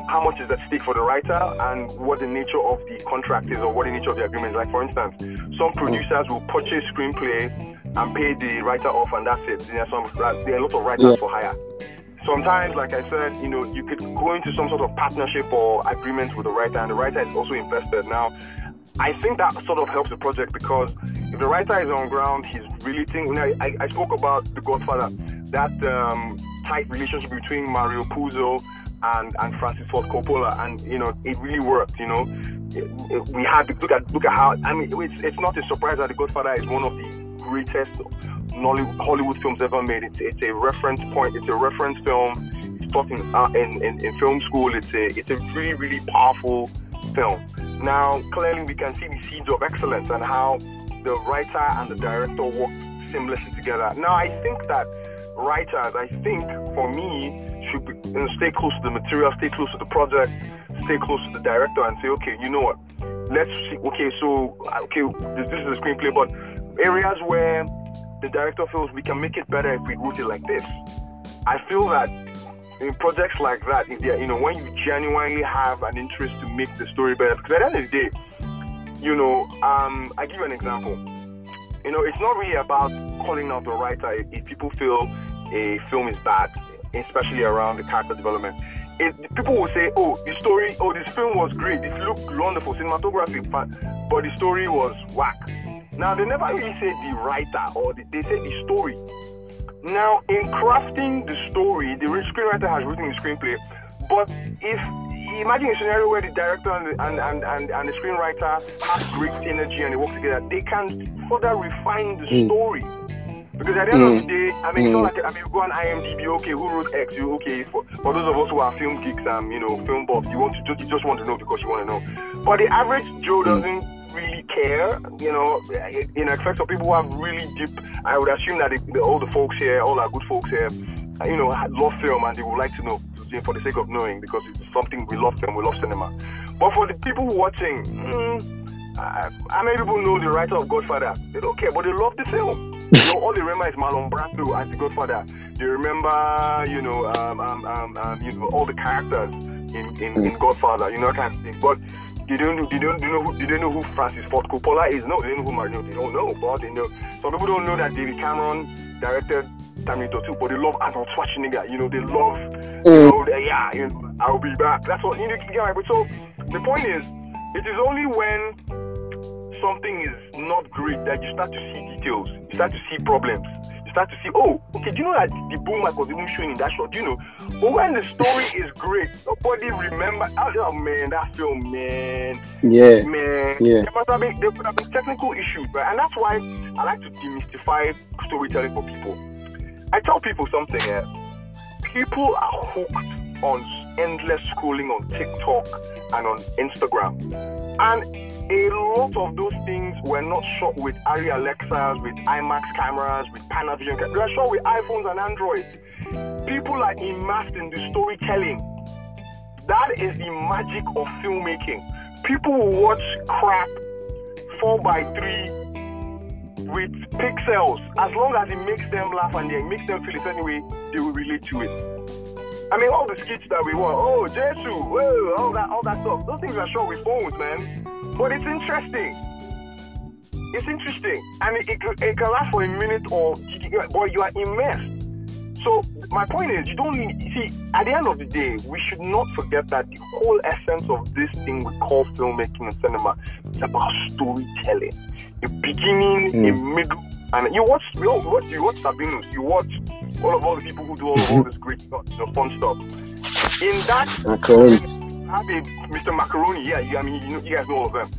how much is at stake for the writer and what the nature of the contract is or what the nature of the agreement is. Like, for instance, some producers will purchase screenplay and pay the writer off, and that's it. There are, some, there are a lot of writers Yeah. for hire. Sometimes, like I said, you know, you could go into some sort of partnership or agreement with the writer, and the writer is also invested. Now, I think that sort of helps the project because if the writer is on ground, he's really thinking. I, I, I spoke about The Godfather, that um, tight relationship between Mario Puzo and, and Francis Ford Coppola, and you know it really worked. You know, It- it- we had look at look at how I mean it's, it's not a surprise that The Godfather is one of the greatest Hollywood films ever made. It's, it's a reference point. It's a reference film. It's taught in, uh, in, in in film school. It's a it's a really really powerful film. Now clearly we can see the seeds of excellence and how the writer and the director work seamlessly together. Now I think that writers, I think for me, should be, you know, stay close to the material, stay close to the project, stay close to the director, and say, okay, you know what? Let's see. Okay, so okay, this, this is a screenplay, but areas where the director feels we can make it better if we wrote it like this. I feel that in projects like that, if you know, when you genuinely have an interest to make the story better, because at the end of the day, you know, um, I give you an example. You know, it's not really about calling out the writer if, people feel a film is bad, especially around the character development. It, people will say, "Oh, the story, oh, this film was great. It looked wonderful, cinematography, but the story was whack." Now, they never really say the writer or the, they say the story. Now, in crafting the story, the screenwriter has written the screenplay, but if imagine a scenario where the director and the, and, and, and, and the screenwriter have great synergy and they work together, they can further refine the Mm. story. Because at the end of Mm. the day, I mean, it's not Mm. like I mean, you go on IMDb, okay, who wrote X? You okay? For, for those of us who are film geeks, um, you know, film buffs, you want to just, you just want to know because you want to know. But the average Joe doesn't really care, you know. In effect, of people who have really deep, I would assume that the, all the folks here, all our good folks here, you know, love film and they would like to know for the sake of knowing because it's something we love film, we love cinema. But for the people watching, mm, I many people know the writer of Godfather. They don't care, but they love the film. you know, all they remember is Marlon Brando as the Godfather. They remember, you know, um, um, um, um, you know, all the characters in, in, in Godfather, you know, that kind of thing. But they don't, know- they don't, they know who, they don't know who Francis Ford Coppola is. No, they don't know who Mario. They don't know, but they know. Some people don't know that David Cameron directed Terminator 2, but they love Arnold Schwarzenegger. You know, they love, you oh. know, they- yeah, you know, I'll be back. That's what you know. you get my- so the point is, it is only when something is not great that you start to see details, you start to see problems. You start to see, oh, okay, do you know that the boom mic was even showing in that shot? Do you know? But when the story is great, nobody remember. Oh, oh, man, that film, man, Yeah. man. Yeah. There must have been there could have been technical issues, right? And that's why I like to demystify storytelling for people. I tell people something. Eh? People are hooked on endless scrolling on TikTok and on Instagram, and a lot of those things were not shot with Arri Alexas, with IMAX cameras, with Panavision. cameras. They were shot with iPhones and Androids. People are immersed in the storytelling. That is the magic of filmmaking. People will watch crap 4 by 3 with pixels. As long as it makes them laugh and it makes them feel a certain way, they will relate to it. I mean, all the skits that we want, oh, Jesus, whoa, all that, all that stuff. Those things are shot with phones, man. But it's interesting. It's interesting, and it, it, it can last for a minute or, but you are immersed. So my point is, you don't need. You see, at the end of the day, we should not forget that the whole essence of this thing we call filmmaking and cinema is about storytelling. A beginning, a hmm. middle, and you watch. You watch. You watch Sabinus. You watch all of all the people who do all, all this great stuff, you know, fun stuff. In that, have a Mr. Macaroni. Yeah, you, I mean, you, know, you guys know all of them.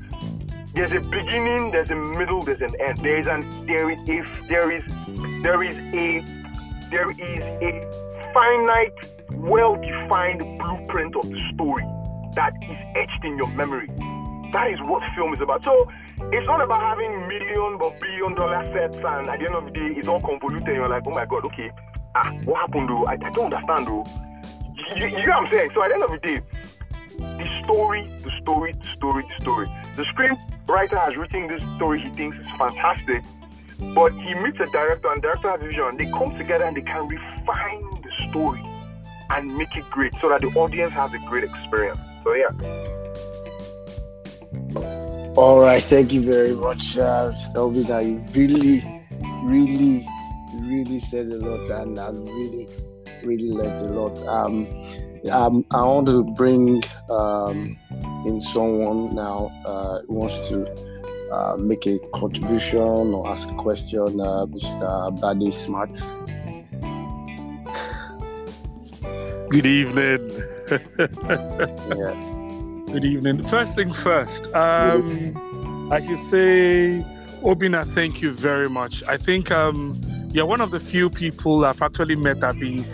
There's a beginning, there's a middle, there's an end. There is an there is if there is there is a there is a finite, well-defined blueprint of the story that is etched in your memory. That is what film is about. So it's not about having million or billion dollar sets and at the end of the day it's all convoluted you're like, oh my god, okay, ah, what happened though? I, I don't understand though. You, you, know what I'm saying? So at the end of the day, the story, the story, the story, the story. The screenwriter has written this story he thinks is fantastic, but he meets a director and director has vision. They come together and they can refine the story and make it great so that the audience has a great experience. So yeah. All right, thank you very much, uh, Elvina. You really, really, really said a lot, and I really, really learned a lot. Um, um, I want to bring um, in someone now uh, who wants to uh, make a contribution or ask a question, uh, Mr. Bade Smart. Good evening. yeah. Good evening. First thing first, um, I should say, Obinna, thank you very much. I think um, you're one of the few people I've actually met that been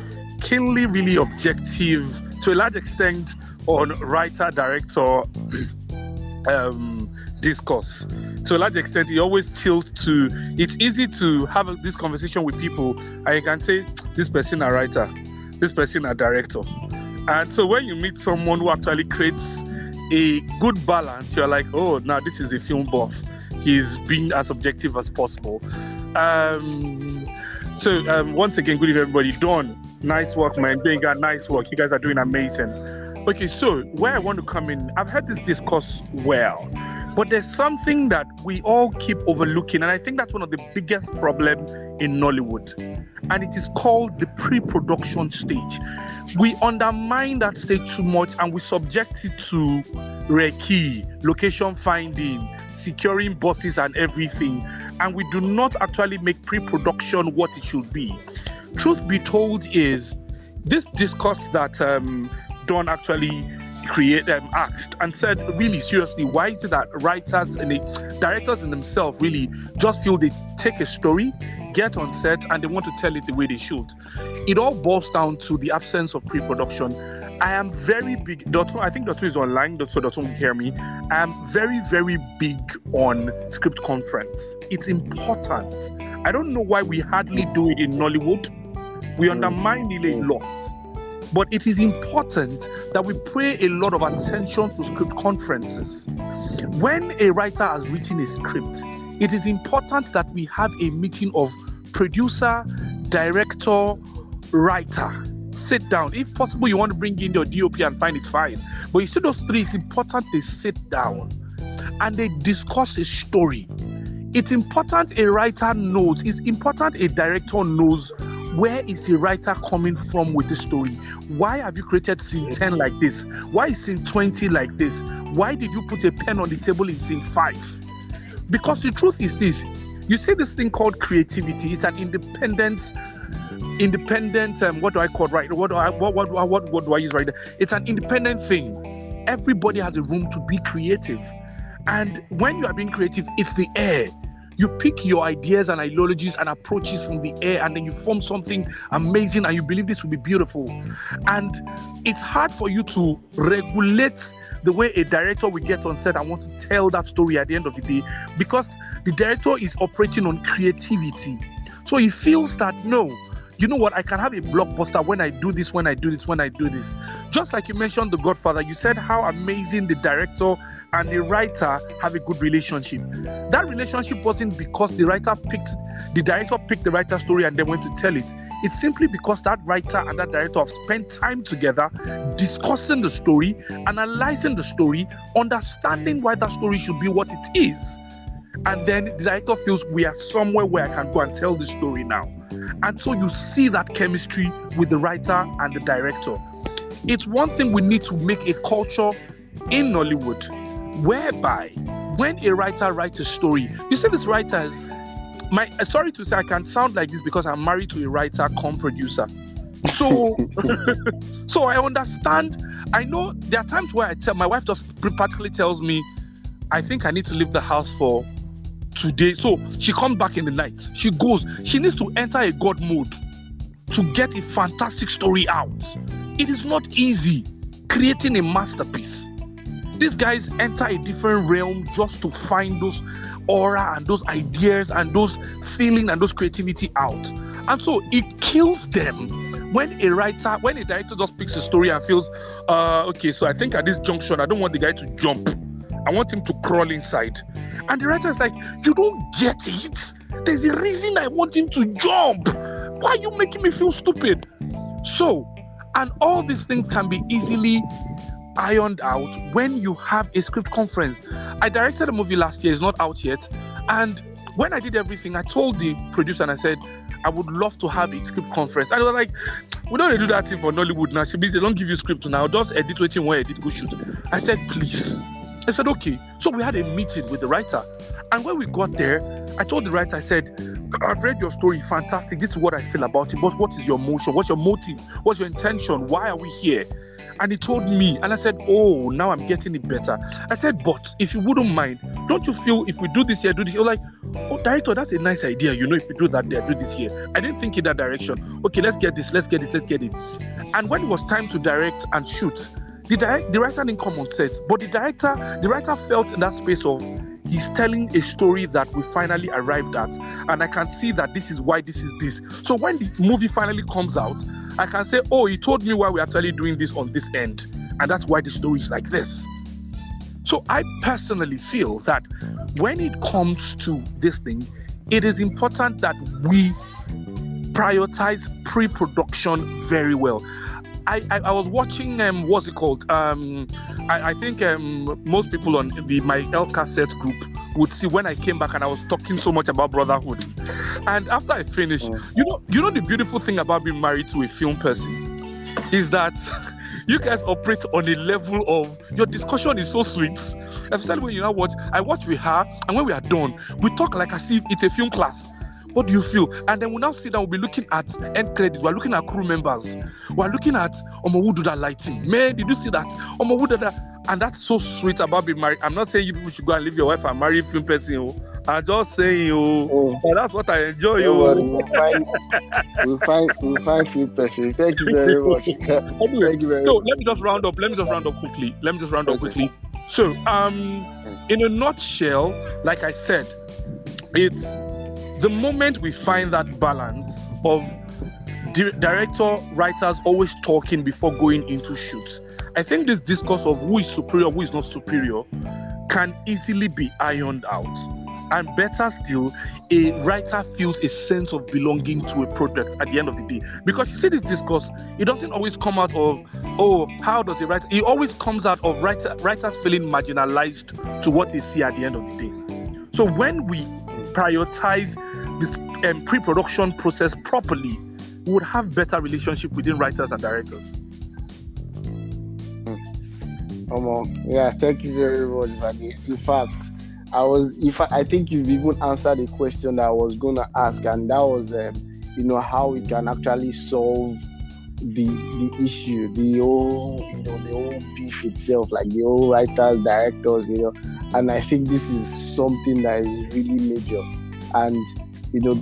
keenly, really objective to a large extent on writer director um, discourse. To a large extent, you always tilt to it's easy to have this conversation with people, and you can say, This person a writer, this person a director. And so when you meet someone who actually creates a good balance, you're like, oh, now this is a film buff. He's being as objective as possible. Um, so um, once again, good evening, everybody. Don, nice work, man. Got nice work. You guys are doing amazing. Okay, so where I want to come in, I've had this discourse well, but there's something that we all keep overlooking, and I think that's one of the biggest problems in Nollywood, and it is called the pre-production stage. We undermine that stage too much, and we subject it to recce, location finding, securing bosses, and everything, and we do not actually make pre-production what it should be. Truth be told, is this discourse that um, Don actually create um, asked and said really seriously why is it that writers and the directors in themselves really just feel they take a story get on set and they want to tell it the way they should? It all boils down to the absence of pre-production. I am very big Dotun, i think Dotun is online so Dotun will hear me. I am very very big on script conference. It's important. I don't know why we hardly do it in nollywood. We undermine it a lot but it is important that we pay a lot of attention to script conferences. When a writer has written a script, it is important that we have a meeting of producer, director, writer. Sit down. If possible, you want to bring in your DOP and find it fine. But you see those three, it's important they sit down and they discuss a story. It's important a writer knows, it's important a director knows where is the writer coming from with the story? Why have you created scene 10 like this? Why is scene 20 like this? Why did you put a pen on the table in scene 5? Because the truth is this you see this thing called creativity, it's an independent independent um, what do I call right? What do I what what, what what do I use right there? It's an independent thing. Everybody has a room to be creative. And when you are being creative, it's the air you pick your ideas and ideologies and approaches from the air, and then you form something amazing, and you believe this will be beautiful. And it's hard for you to regulate the way a director will get on set I want to tell that story at the end of the day because the director is operating on creativity. So he feels that no, you know what, I can have a blockbuster when I do this, when I do this, when I do this. Just like you mentioned The Godfather, you said how amazing the director and the writer have a good relationship. That relationship wasn't because the writer picked, the director picked the writer's story and then went to tell it. It's simply because that writer and that director have spent time together discussing the story, analyzing the story, understanding why that story should be what it is. and then the director feels we are somewhere where I can go and tell the story now. And so you see that chemistry with the writer and the director. It's one thing we need to make a culture in Nollywood whereby when a writer writes a story, you see these writers. My uh, sorry to say I can sound like this because I'm married to a writer come producer. So so I understand. I know there are times where I tell my wife just practically tells me, I think I need to leave the house for today. So she comes back in the night. She goes, she needs to enter a God mode to get a fantastic story out. It is not easy creating a masterpiece. These guys enter a different realm just to find those aura and those ideas and those feeling and those creativity out. And so it kills them when a writer, when a director just picks a story and feels, uh, okay, so I think at this junction, I don't want the guy to jump. I want him to crawl inside. And the writer is like, You don't get it. There's a reason I want him to jump. Why are you making me feel stupid? So, and all these things can be easily ironed out when you have a script conference. I directed a movie last year, it's not out yet. And when I did everything, I told the producer and I said, I would love to have a script conference. And they were like, we don't do that thing for Nollywood now. They don't give you script now. Just edit what you want, edit, go shoot. I said, please. I said, okay. So we had a meeting with the writer. And when we got there, I told the writer, I said, I've read your story, fantastic. This is what I feel about it. But what is your motion? What's your motive? What's your intention? Why are we here? And he told me, and I said, Oh, now I'm getting it better. I said, But if you wouldn't mind, don't you feel if we do this here, do this? You're like, Oh, director, that's a nice idea. You know, if we do that there, do this here. I didn't think in that direction. Okay, let's get this, let's get this, let's get it. And when it was time to direct and shoot, the direct, director didn't come on set, but the director, the writer felt in that space of he's telling a story that we finally arrived at, and I can see that this is why this is this. So when the movie finally comes out, I can say, oh, he told me why we're actually doing this on this end, and that's why the story is like this. So I personally feel that when it comes to this thing, it is important that we prioritize pre-production very well. I, I, I, was watching um what's it called? Um I, I think um most people on the my El cassette group would see when I came back and I was talking so much about brotherhood. And after I finished mm. you know you know the beautiful thing about being married to a film person? Is that you guys operate on a level of your discussion is so sweet. Especially when you know what I watch with her and when we are done we talk like as if it's a film class what do you feel? And then we now sit down, we'll be looking at end credit. We're looking at crew members. We're looking at Omo who do that lighting. Man, did you see that? Omo who did that? And that's so sweet about being married. I'm not saying you people should go and leave your wife and marry a film person. Oh. I'm just saying, oh, oh. but that's what I enjoy. you. Oh. We'll find, we'll find, we'll find few persons. Thank you very much. anyway, Thank you very so much. let me just round up. Let me just round up quickly. Let me just round okay. up quickly. So, um, in a nutshell, like I said, it's the moment we find that balance of di- director writers always talking before going into shoots i think this discourse of who is superior who is not superior can easily be ironed out. And better still a writer feels a sense of belonging to a project at the end of the day. Because you see this discourse it doesn't always come out of oh how does a writer it always comes out of writer, writers feeling marginalized to what they see at the end of the day. So when we prioritize this um, pre-production process properly, we would have better relationship within writers and directors. Um, yeah, thank you very much, Vani. In fact, I was, if I, I, think you've even answered a question that I was going to ask, and that was, um, you know, how we can actually solve the the issue, the whole, you know, the whole beef itself, like the whole writers, directors, you know, and I think this is something that is really major, and you know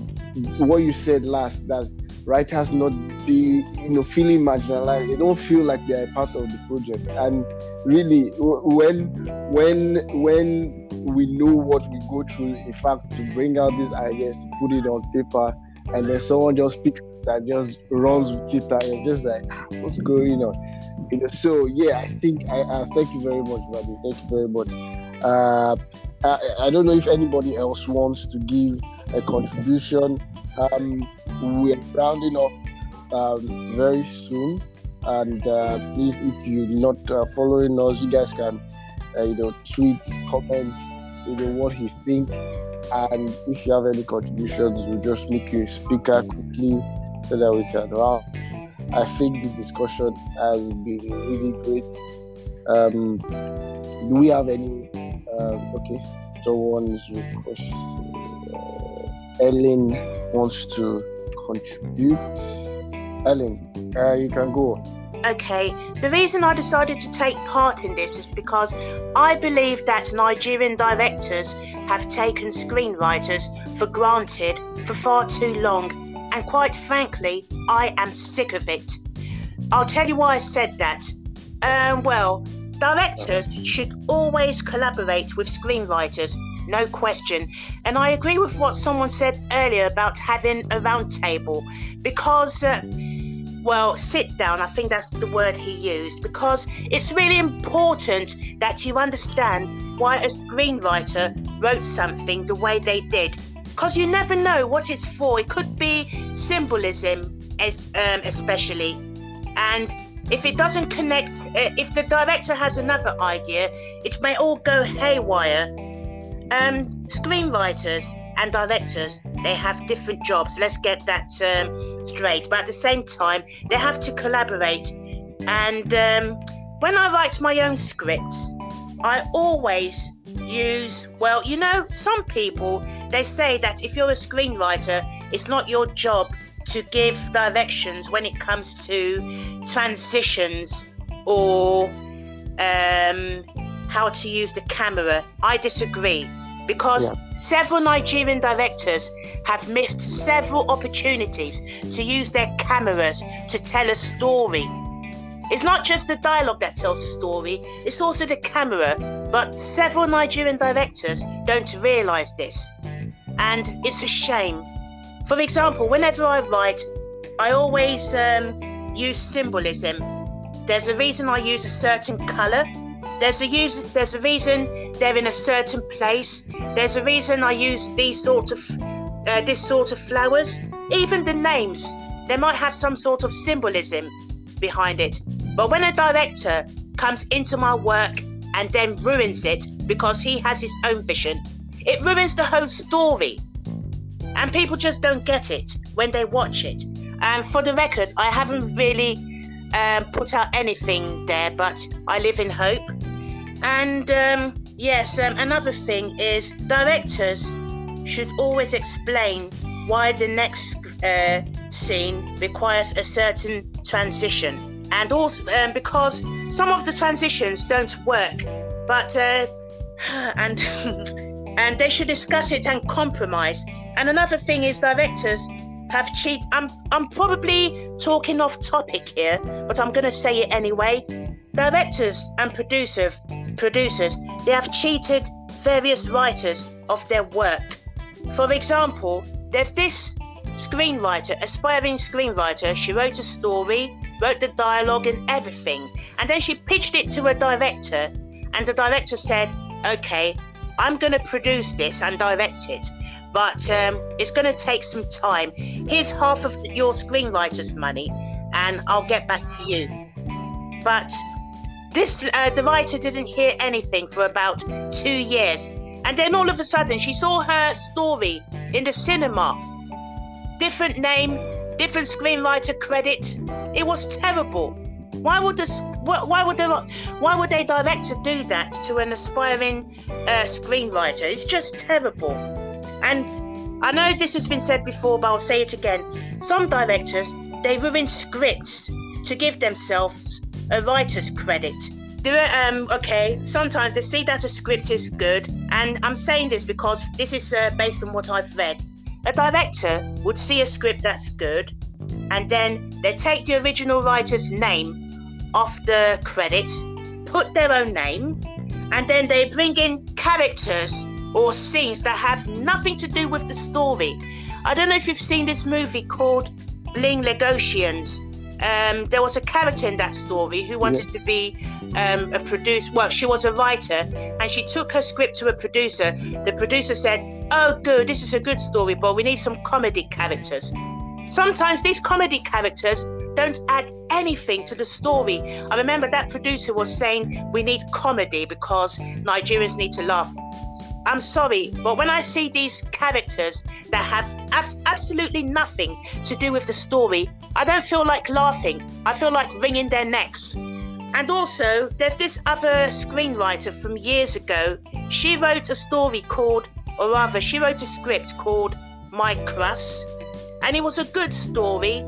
what you said last that writers not be you know feeling marginalized. They don't feel like they are part of the project. And really when when when we know what we go through in fact to bring out these ideas to put it on paper and then someone just picks that just runs with it and you're just like ah, what's going on? You know so yeah i think i, I thank you very much buddy thank you very much. Uh, I, I don't know if anybody else wants to give a contribution. Um, we are rounding up um, very soon, and uh, please, if you're not uh, following us, you guys can, uh, you know, tweet, comment, you know what he think, and if you have any contributions, we'll just make you a speaker quickly so that we can wrap. I think the discussion has been really great. Um, do we have any? Um, okay, someone's request. Uh, Ellen wants to contribute. Ellen, uh, you can go. Okay, the reason I decided to take part in this is because I believe that Nigerian directors have taken screenwriters for granted for far too long, and quite frankly, I am sick of it. I'll tell you why I said that. Um, well, directors should always collaborate with screenwriters, no question. And I agree with what someone said earlier about having a roundtable because. Uh, well, sit down, I think that's the word he used, because it's really important that you understand why a screenwriter wrote something the way they did. Because you never know what it's for. It could be symbolism, as, um, especially. And if it doesn't connect, uh, if the director has another idea, it may all go haywire. Um, screenwriters and directors, they have different jobs. Let's get that um, straight. But at the same time, they have to collaborate. And um, when I write my own scripts, I always use, well, you know, some people, they say that if you're a screenwriter, it's not your job to give directions when it comes to transitions or um, how to use the camera. I disagree because yeah. several Nigerian directors have missed several opportunities to use their cameras to tell a story. It's not just the dialogue that tells the story, it's also the camera. But several Nigerian directors don't realize this. And it's a shame. For example, whenever I write, I always um, use symbolism. There's a reason I use a certain color. There's a use, there's a reason they're in a certain place. There's a reason I use these sort of uh, this sort of flowers. Even the names, they might have some sort of symbolism behind it. But when a director comes into my work and then ruins it because he has his own vision, it ruins the whole story. And people just don't get it when they watch it. And for the record, I haven't really um, put out anything there, but I live in hope. And um, yes, um, another thing is directors should always explain why the next uh, scene requires a certain transition. And also um, because some of the transitions don't work, but uh, and and they should discuss it and compromise. And another thing is directors have cheat. I'm I'm probably talking off topic here, but I'm going to say it anyway. Directors and producers producers they have cheated various writers of their work. For example, there's this screenwriter, aspiring screenwriter. She wrote a story, wrote the dialogue and everything, and then she pitched it to a director, and the director said, "Okay, I'm going to produce this and direct it." but um, it's going to take some time. Here's half of your screenwriter's money, and I'll get back to you. But this, uh, the writer didn't hear anything for about two years, and then all of a sudden she saw her story in the cinema. Different name, different screenwriter credit. It was terrible. Why would this? Why would they? Why would a director do that to an aspiring uh, screenwriter? It's just terrible. And I know this has been said before, but I'll say it again. Some directors, they ruin scripts to give themselves a writer's credit. There, um, okay, sometimes they see that a script is good, and I'm saying this because this is uh, based on what I've read. A director would see a script that's good, and then they take the original writer's name off the credits, put their own name, and then they bring in characters or scenes that have nothing to do with the story. I don't know if you've seen this movie called Bling Lagosians. Um, there was a character in that story who wanted yeah. to be um, a producer. Well, she was a writer, and she took her script to a producer. The producer said, "Oh, good, this is a good story, but we need some comedy characters." Sometimes these comedy characters don't add anything to the story. I remember that producer was saying we need comedy because Nigerians need to laugh. I'm sorry, but when I see these characters that have ab- absolutely nothing to do with the story, I don't feel like laughing. I feel like wringing their necks. And also, there's this other screenwriter from years ago. She wrote a story called, or rather, she wrote a script called My Crush. And it was a good story,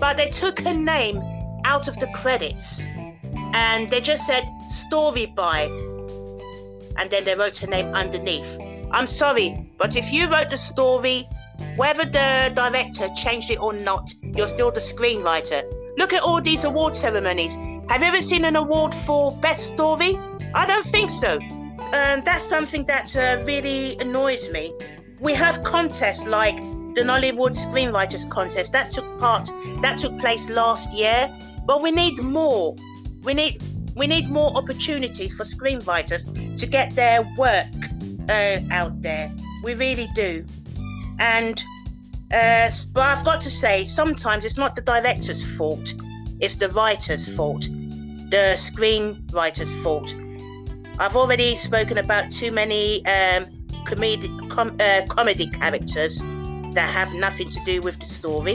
but they took her name out of the credits. And they just said, story by and then they wrote her name underneath. I'm sorry, but if you wrote the story, whether the director changed it or not, you're still the screenwriter. Look at all these award ceremonies. Have you ever seen an award for best story? I don't think so. Um, that's something that uh, really annoys me. We have contests like the Nollywood Screenwriters Contest that took part that took place last year, but we need more. We need we need more opportunities for screenwriters to get their work uh, out there. We really do. And uh, but I've got to say, sometimes it's not the director's fault; it's the writer's fault, the screenwriter's fault. I've already spoken about too many um, comedy com- uh, comedy characters that have nothing to do with the story.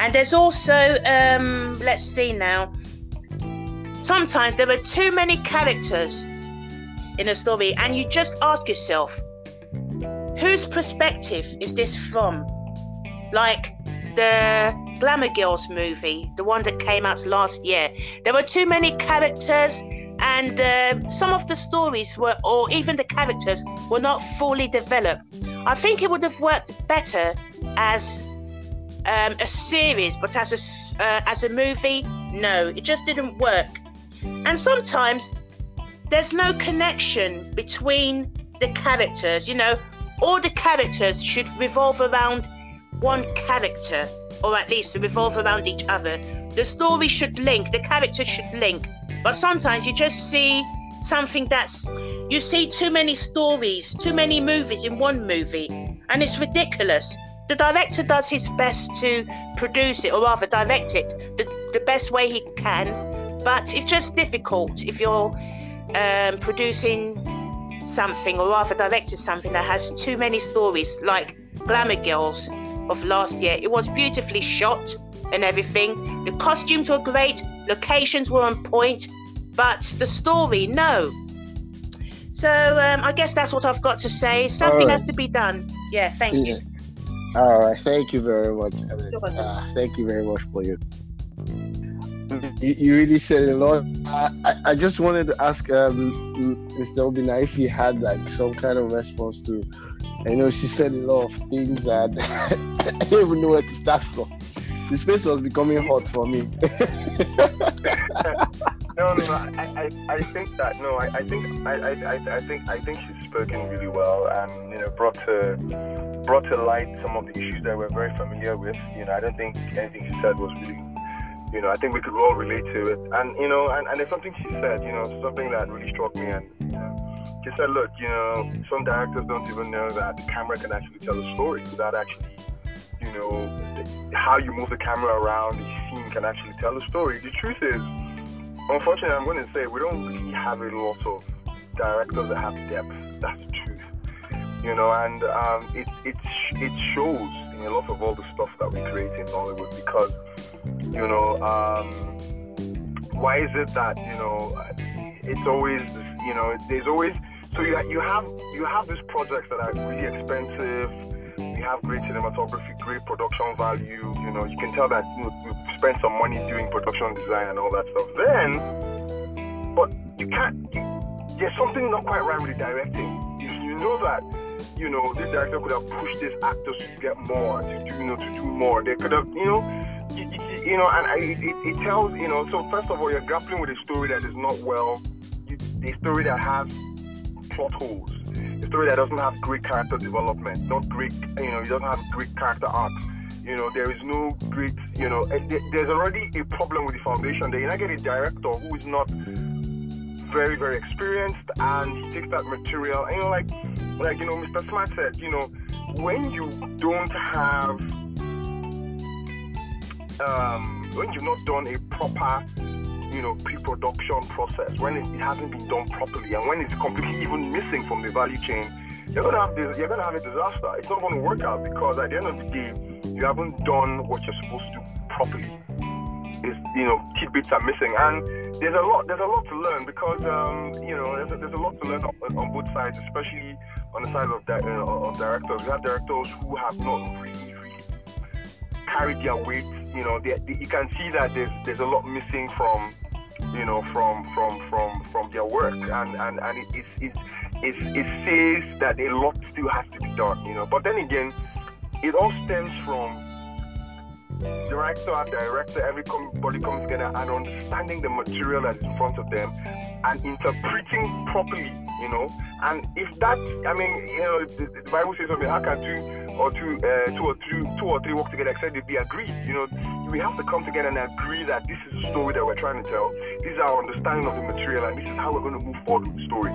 And there's also, um, let's see now, sometimes there are too many characters in a story, and you just ask yourself, whose perspective is this from? Like the Glamour Girls movie, the one that came out last year. There were too many characters, and uh, some of the stories were, or even the characters, were not fully developed. I think it would have worked better as um, a series, but as a uh, as a movie, no, it just didn't work. And sometimes there's no connection between the characters. You know, all the characters should revolve around one character, or at least revolve around each other. The story should link, the characters should link. But sometimes you just see something that's you see too many stories, too many movies in one movie, and it's ridiculous. The director does his best to produce it, or rather direct it, the, the best way he can. But it's just difficult if you're um, producing something, or rather directing something that has too many stories, like Glamour Girls of last year. It was beautifully shot and everything. The costumes were great, locations were on point, but the story, no. So um, I guess that's what I've got to say. Something right. has to be done. Yeah, thank Yeah. you. All right, thank you very much. Ellen. Uh, thank you very much for your. You, you really said a lot. I, I, just wanted to ask um, Mr. Obinna if he had like some kind of response to. I know she said a lot of things and I don't even know where to start from. The space was becoming hot for me. No, no, no. I, I, I think that no. I, I think I, I, I, I think I think she's spoken really well and you know brought to brought to light some of the issues that we're very familiar with. You know, I don't think anything she said was really. You know, I think we could all relate to it. And you know, and, and there's something she said. You know, something that really struck me. And you know, she said, look, you know, some directors don't even know that the camera can actually tell a story without actually you know, how you move the camera around the scene can actually tell a story. The truth is, unfortunately, I'm going to say we don't really have a lot of directors that have depth. That's the truth. You know, and um, it it it shows in a lot of all the stuff that we create in Nollywood because, you know, um, why is it that you know it's always you know there's always so you you have you have these projects that are really expensive we have great cinematography, great production value. You know, you can tell that you know, we've spent some money doing production design and all that stuff. Then, but you can't. You, there's something not quite right with the directing. You, you know that. You know, this director could have pushed this actor to get more, to do, you know, to do more. They could have, you know, you, you, you know, and I, it, it tells, you know. So first of all, you're grappling with a story that is not well, you, a story that has plot holes a story that doesn't have great character development, not great, you know, it doesn't have great character arcs. You know, there is no great, you know, eh, there's already a problem with the foundation. There, you not get a director who is not very, very experienced, and he takes that material, and you know, like, like you know, Mr. Smart said, you know, when you don't have, um, when you've not done a proper you know, pre-production process, when it, it hasn't been done properly, and when it's completely even missing from the value chain, you're gonna have this, you're gonna have a disaster. It's not gonna work out because at the end of the day, you haven't done what you're supposed to do properly. Is you know tidbits are missing, and there's a lot there's a lot to learn because um, you know there's a, there's a lot to learn on, on both sides, especially on the side of di- uh, of directors. We have directors who have not really, carried their weight. You know, they, they, you can see that there's there's a lot missing from you know from from from from their work, and and and it it it, it, it says that a lot still has to be done. You know, but then again, it all stems from director and director, everybody comes together and understanding the material that is in front of them and interpreting properly, you know. And if that, I mean, you know, the, the Bible says something, how can two or two, uh, two or two, two or three work together except they be agreed? You know, we have to come together and agree that this is a story that we're trying to tell. This is our understanding of the material, and this is how we're going to move forward with the story.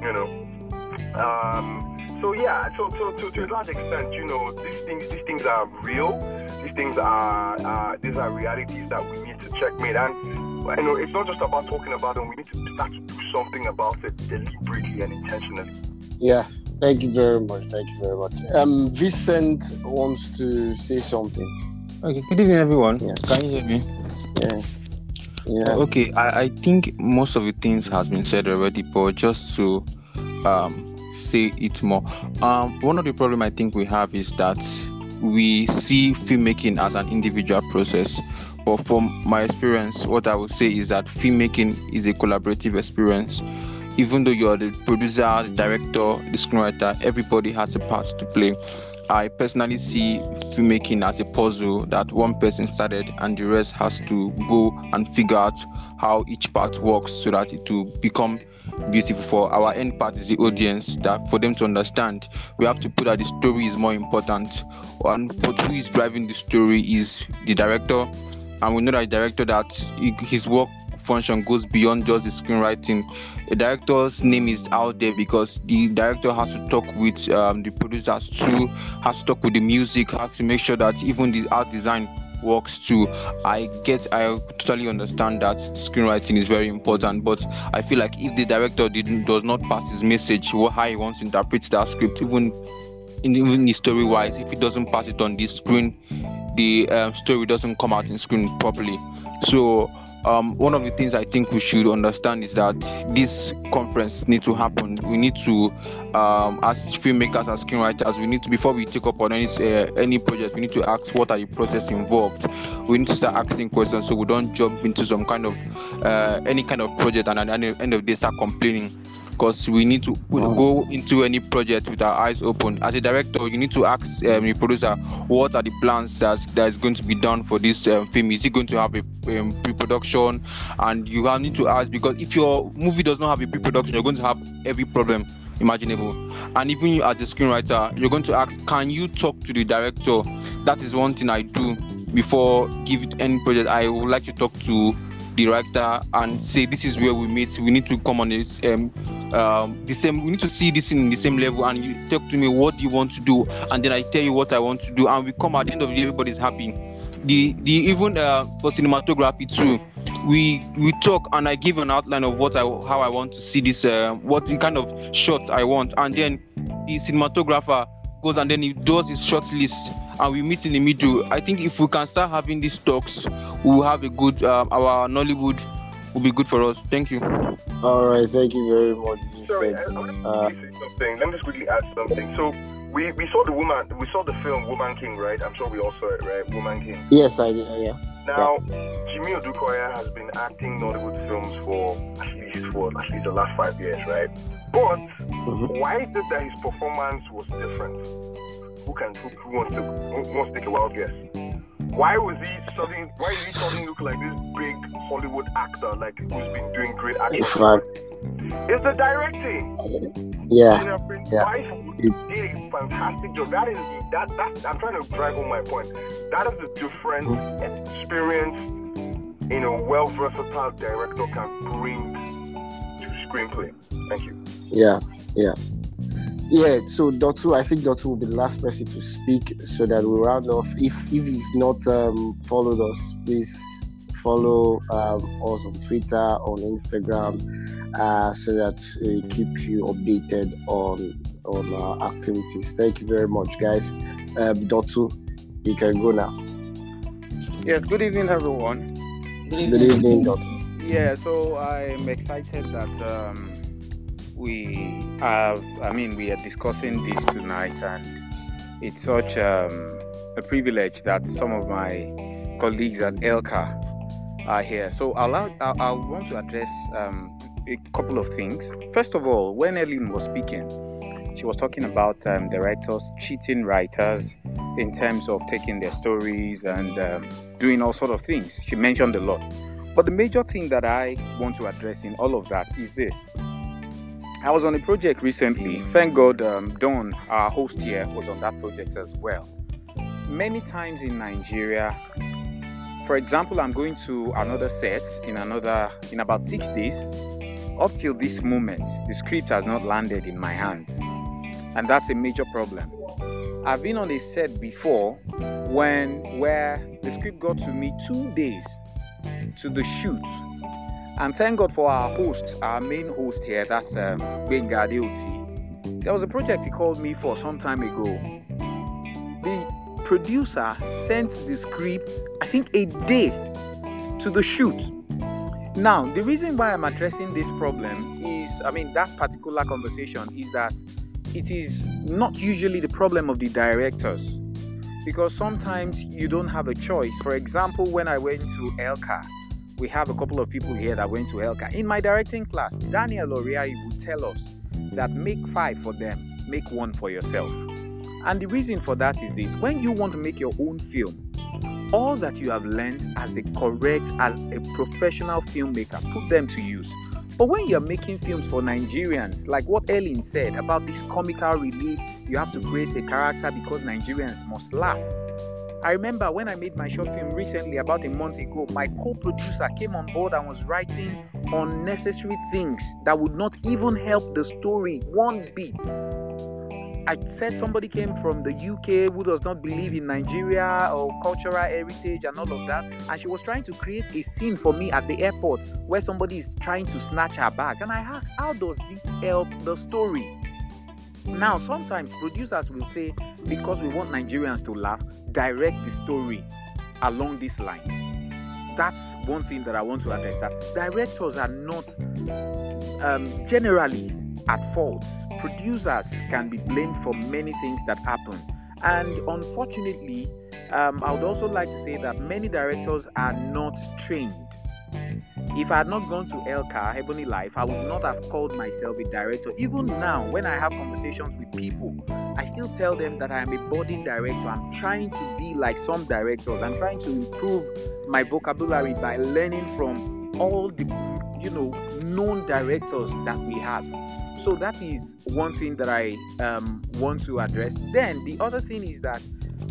You know. Um, so yeah, so, so, so to a large extent, you know, these things these things are real. These things are uh, these are realities that we need to checkmate. And you know, it's not just about talking about them. We need to start to do something about it deliberately and intentionally. Yeah, thank you very much. Thank you very much. Um, Vincent wants to say something. Okay, good evening, everyone. Yeah. Can you hear me? Yeah. Yeah. Okay, I, I think most of the things has been said already, but just to um, say it more. Um, one of the problem I think we have is that we see filmmaking as an individual process. But from my experience, what I would say is that filmmaking is a collaborative experience. Even though you're the producer, the director, the screenwriter, everybody has a part to play. I personally see filmmaking as a puzzle that one person started and the rest has to go and figure out how each part works so that it will become beautiful for our end part is the audience that for them to understand we have to put that the story is more important. And but who is driving the story is the director. And we know that the director that his work function goes beyond just the screenwriting. The director's name is out there because the director has to talk with um, the producers too has to talk with the music has to make sure that even the art design works too. I get, I totally understand that screenwriting is very important, but I feel like if the director did does not pass his message, how he wants to interpret that script, even in even story wise, if he doesn't pass it on the screen, the um, story doesn't come out in screen properly. So um, one of the things I think we should understand is that this conference needs to happen. We need to, um, as filmmakers, as screenwriters, we need to before we take up on any uh, any project, we need to ask what are the process involved. We need to start asking questions so we don't jump into some kind of uh, any kind of project and at the end of the day start complaining because we need to go into any project with our eyes open. As a director, you need to ask um, the producer what are the plans that that is going to be done for this um, film. Is it going to have a um, pre-production? And you have need to ask because if your movie does not have a pre-production, you're going to have every problem imaginable. And even you as a screenwriter, you're going to ask, can you talk to the director? That is one thing I do before give any project. I would like to talk to director and say this is where we meet. We need to come on this um, um, the same we need to see this in the same level and you talk to me what you want to do and then i tell you what i want to do and we come at the end of the day everybody's happy. The the even uh, for cinematography too we we talk and i give an outline of what i how i want to see this uh, what kind of shots i want and then the cinematographer goes and then he does his short list and we meet in the middle. I think if we can start having these talks, we will have a good, um, our Nollywood will be good for us. Thank you. All right, thank you very much. Sorry, Vincent. I, I Uh, to say something. Let me just quickly add something. So we, we saw the woman, we saw the film Woman King, right? I'm sure we all saw it, right? Woman King. yes, I did. Yeah. Now, Jimmy Odukoya has been acting Nollywood films for at least for at least the last five years, right? But Mhm. why is it that his performance was different? Who can who, who wants to who wants to take a wild guess? Why was he suddenly why did he suddenly look like this big Hollywood actor like who's been doing great acting? In fact, It's the directing. yeah. You know, Prince Yeah. Wife did a fantastic job. That is that that I'm trying to drive home my point. That is the difference mm-hmm. experience in a well versatile director can bring to screenplay. Thank you. Yeah, yeah. Yeah, so Dotun, I think Dotun will be the last person to speak so that we round off. If if you've not um, followed us, please follow um, us on Twitter, on Instagram, uh, so that uh, keep you updated on on our activities. Thank you very much, guys. Um, Dotun, you can go now. Yes, good evening, everyone. Good Good evening, Dotun. Yeah, so I'm excited that um, we have, I mean, we are discussing this tonight, and it's such um, a privilege that some of my colleagues at ELCA are here. So I'll, I'll, I'll want to address um, a couple of things. First of all, when Ellen was speaking, she was talking about um, the writers cheating writers in terms of taking their stories and um, doing all sort of things. She mentioned a lot. But the major thing that I want to address in all of that is this. I was on a project recently. Thank God, um, Don, our host here, was on that project as well. Many times in Nigeria, for example, I'm going to another set in another in about six days. Up till this moment, the script has not landed in my hand, and that's a major problem. I've been on a set before when where the script got to me two days to the shoot. And thank God for our host, our main host here, that's um, Benga Adeoti. There was a project he called me for some time ago. The producer sent the script, I think, a day to the shoot. Now, the reason why I'm addressing this problem is, I mean, that particular conversation is that it is not usually the problem of the directors because sometimes you don't have a choice. For example, when I went to ELCA, we have a couple of people here that went to ELCA. In my directing class, Daniel Oriahi would tell us that make five for them, make one for yourself. And the reason for that is this when you want to make your own film, all that you have learned as a correct, as a professional filmmaker, put them to use. But when you're making films for Nigerians, like what Ellen said about this comical relief, you have to create a character because Nigerians must laugh. I remember when I made my short film recently, about a month ago, my co producer came on board and was writing unnecessary things that would not even help the story one bit. I said somebody came from the UK who does not believe in Nigeria or cultural heritage and all of that, and she was trying to create a scene for me at the airport where somebody is trying to snatch her bag. And I asked, How does this help the story? Now, sometimes producers will say, Because we want Nigerians to laugh, direct the story along this line. That's one thing that I want to address. That directors are not um, generally at fault producers can be blamed for many things that happen. And unfortunately, um, I would also like to say that many directors are not trained. If I had not gone to ELCA, Ebony Life, I would not have called myself a director. Even now, when I have conversations with people, I still tell them that I am a budding director. I'm trying to be like some directors. I'm trying to improve my vocabulary by learning from all the, you know, known directors that we have. So that is one thing that I um, want to address. Then the other thing is that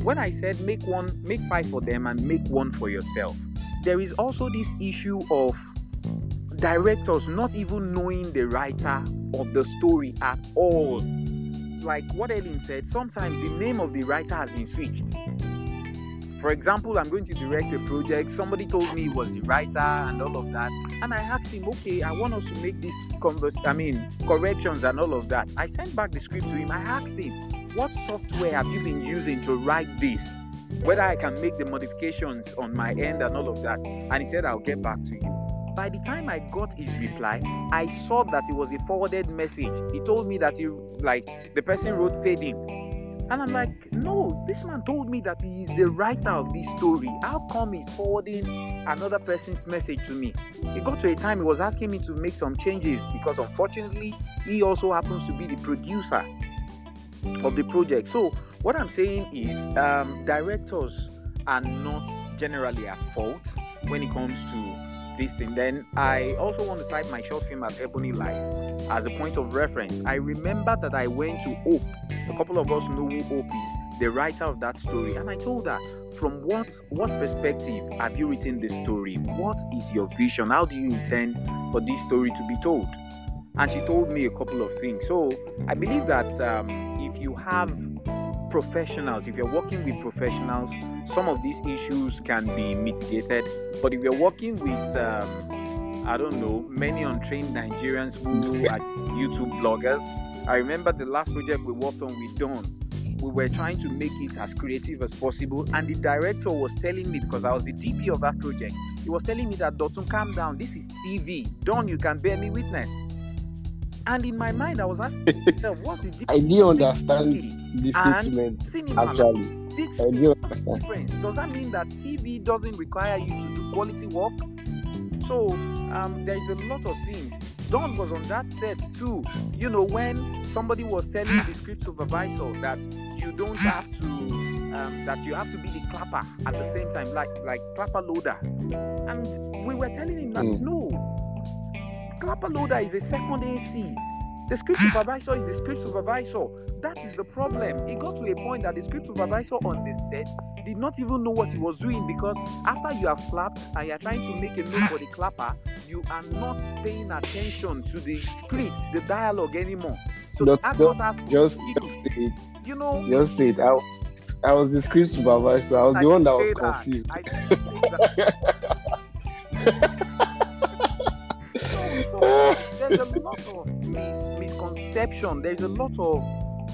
when I said make one, make five for them and make one for yourself, there is also this issue of directors not even knowing the writer of the story at all. Like what Ellen said, sometimes the name of the writer has been switched. For example, I'm going to direct a project. Somebody told me he was the writer and all of that. And I asked him, okay, I want us to make this converse, I mean, corrections and all of that. I sent back the script to him. I asked him, what software have you been using to write this? Whether I can make the modifications on my end and all of that. And he said, I'll get back to you. By the time I got his reply, I saw that it was a forwarded message. He told me that he, like, the person wrote fading. And I'm like, no, this man told me that he is the writer of this story. How come he's forwarding another person's message to me? It got to a time he was asking me to make some changes because unfortunately, he also happens to be the producer of the project. So, what I'm saying is, um, directors are not generally at fault when it comes to this thing. Then I also want to cite my short film as Ebony Life as a point of reference. I remember that I went to Hope. A couple of us know who Hope is, the writer of that story, and I told her, from what what perspective have you written this story? What is your vision? How do you intend for this story to be told? And she told me a couple of things. So I believe that um, if you have professionals, if you're working with professionals, some of these issues can be mitigated. But if you're working with, um, I don't know, many untrained Nigerians who are YouTube bloggers, I remember the last project we worked on with Don. We were trying to make it as creative as possible, and the director was telling me because I was the DP of that project. He was telling me that Dotun, calm down. This is TV. Don, you can bear me witness. And in my mind, I was asking myself, what's the difference? I didn't understand the statement cinema? actually. I didn't understand. difference? Does that mean that TV doesn't require you to do quality work? So um, there is a lot of things. Don was on that set too. You know, when somebody was telling the script supervisor that you don't have to, um, that you have to be the clapper at the same time, like like clapper loader, and we were telling him that Mm. no, clapper loader is a second AC. The script supervisor is the script supervisor. That is the problem. It got to a point that the script supervisor on the set did not even know what he was doing because after you have clapped and you are trying to make a note for the clapper, you are not paying attention to the script, the dialogue anymore. So the Just- actors has to, Just, you, just say it. you know, Just say it. I, was- I was the script supervisor. I was the one that was confused. I didn't say that. there's a lot of mis- misconception. There's a lot of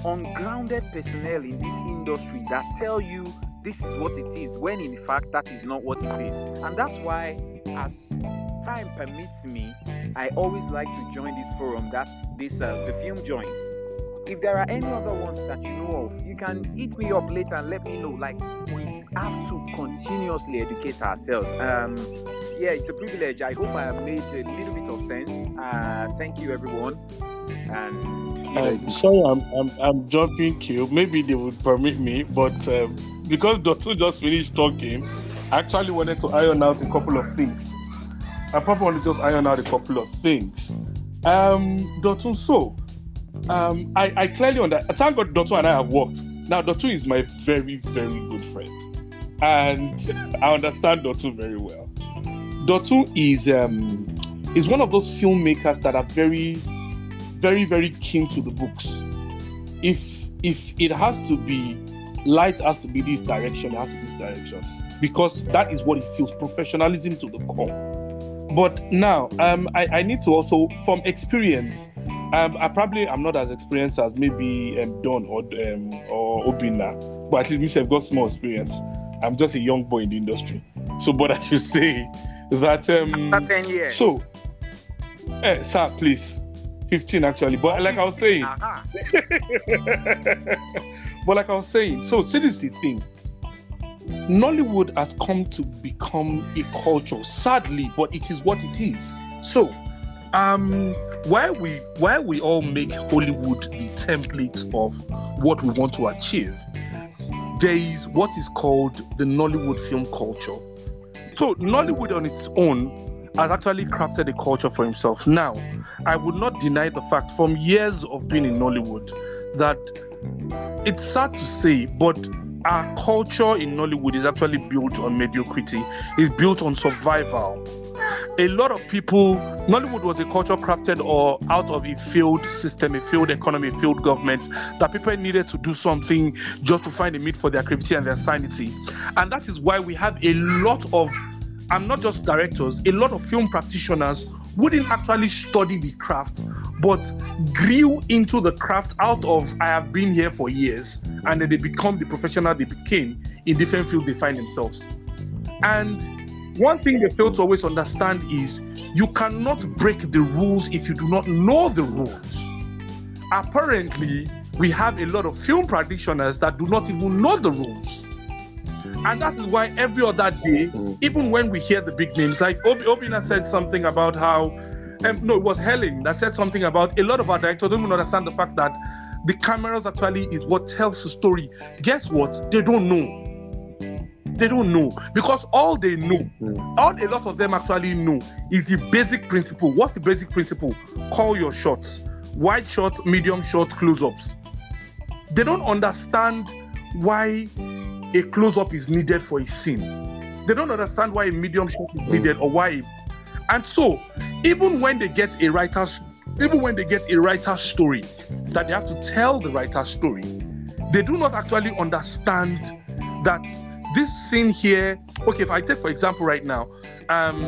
ungrounded personnel in this industry that tell you this is what it is, when in fact that is not what it is. And that's why, as time permits me, I always like to join this forum. That's this uh, joints. If there are any other ones that you know of, you can hit me up later and let me know. Like we have to continuously educate ourselves. Um, yeah, it's a privilege. I hope I have made a little bit of sense. Uh, thank you, everyone. And Uh, sorry, I'm, I'm I'm jumping queue. Maybe they would permit me, but um, because Dotun just finished talking, I actually wanted to iron out a couple of things. I probably want to just iron out a couple of things. Um, Dotun, so um, I, I clearly understand. Thank God Dotun and I have worked. Now, Dotun is my very, very good friend, and I understand Dotun very well. Dotun is um, is one of those filmmakers that are very very very keen to the books if if it has to be light has to be this direction it has to be this direction because that is what it feels professionalism to the core but now um i, I need to also from experience um i probably i'm not as experienced as maybe um don or um or obinna but at least me i've got small experience i'm just a young boy in the industry so but i should say that um after 10 years. so eh, sir please 15 actually but like i was saying Aha. but like I was saying, so see this is the thing. Nollywood has come to become a culture, sadly, but it is what it is. So, um, why we why we all make Hollywood the template of what we want to achieve, there is what is called the Nollywood film culture. So Nollywood on its own has actually crafted a culture for himself. Now, I would not deny the fact from years of being in Nollywood that it's sad to say, but our culture in Nollywood is actually built on mediocrity. It's built on survival. A lot of people, Nollywood was a culture crafted or out of a failed system, a failed economy, a failed government, that people needed to do something just to find a meat for their creativity and their sanity. And that is why we have a lot of, and not just directors, a lot of film practitioners who didn't actually study the craft, but grew into the craft out of I have been here for years, and then they become the professional they became in different fields they find themselves. And one thing they fail to always understand is you cannot break the rules if you do not know the rules. Apparently, we have a lot of film practitioners that do not even know the rules. And that is why every other day, Mm. even when we hear the big names, like Ob- Obinna said something about how, um, no, it was Helen that said something about a lot of our directors don't even understand the fact that the cameras actually is what tells the story. Guess what? They don't know. They don't know because all they know, Mm. all a lot of them actually know is the basic principle. What's the basic principle? Call your shots. Wide shots, medium shots, close-ups. They don't understand why a close-up is needed for a scene. They don't understand why a medium shot is needed or why. And so, even when they get a writer's, even when they get a writer's story, that they have to tell the writer's story, they do not actually understand that this scene here. Okay, if I take for example right now, um,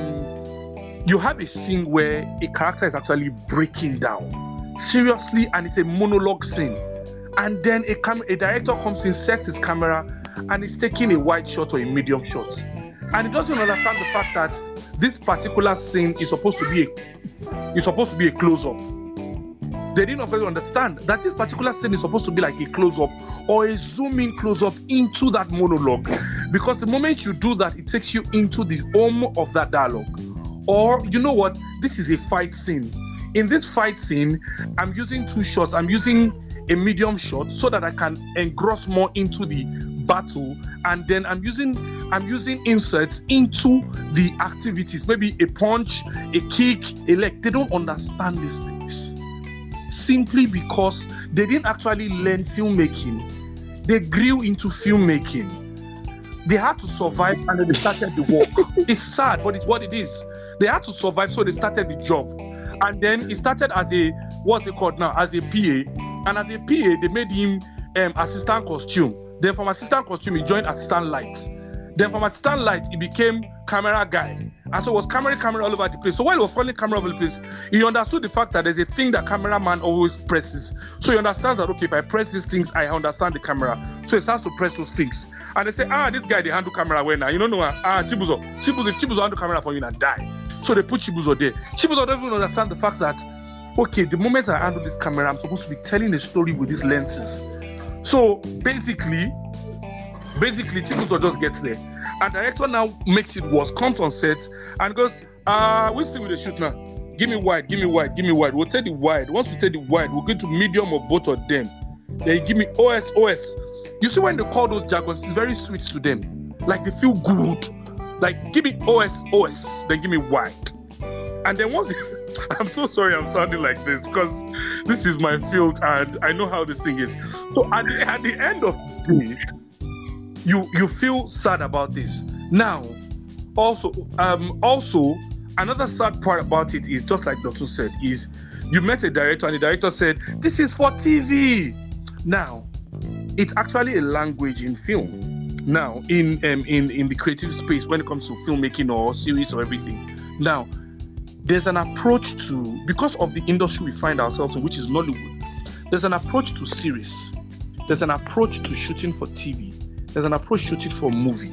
you have a scene where a character is actually breaking down. seriously, and it's a monologue scene. And then a, cam- a director comes in, sets his camera, and is taking a wide shot or a medium shot. And he doesn't understand the fact that this particular scene is supposed to be a is supposed to be a close-up. They didn't understand that this particular scene is supposed to be like a close-up or a zoom-in close-up into that monologue. Because the moment you do that, it takes you into the home of that dialogue. Or you know what? This is a fight scene. In this fight scene, I'm using two shots. I'm using a medium shot so that I can engross more into the battle, and then I'm using I'm using inserts into the activities. Maybe a punch, a kick, a leg. They don't understand these things simply because they didn't actually learn filmmaking. They grew into filmmaking. They had to survive and then they started the work. it's sad, but it's what it is. They had to survive, so they started the job. And then it started as a what's it called now? As a PA. And as a PA, they made him um, assistant costume. Then from assistant costume, he joined assistant lights. Then from assistant light, he became camera guy. And so it was camera, camera all over the place. So while he was holding camera all over the place, he understood the fact that there's a thing that cameraman always presses. So he understands that okay, if I press these things, I understand the camera. So he starts to press those things. And they say, ah, this guy they handle camera well now. You don't know ah Chibuzo. Chibuzo, if Chibuzo handle camera for you and die. So they put Chibuzo there. Chibuzo doesn't even understand the fact that okay, the moment I handle this camera, I'm supposed to be telling a story with these lenses. So basically, basically Chibuzo just gets there. And director now makes it worse, comes on set and goes, uh, we'll see with the shoot now. Give me wide, give me wide, give me wide. We'll take the wide. Once we take the wide, we'll go to medium or both of them. Then you give me OS, OS. You see when they call those jargons, it's very sweet to them. Like they feel good. Like give me OS, OS, then give me wide. And then once I'm so sorry I'm sounding like this because this is my field and I know how this thing is. So at the, at the end of the day, you you feel sad about this. Now, also, um, also another sad part about it is just like Dr. said, is you met a director and the director said, This is for TV. Now, it's actually a language in film. Now, in um, in in the creative space when it comes to filmmaking or series or everything. Now, there's an approach to because of the industry we find ourselves in, which is Nollywood. There's an approach to series. There's an approach to shooting for TV. There's an approach shooting for movie.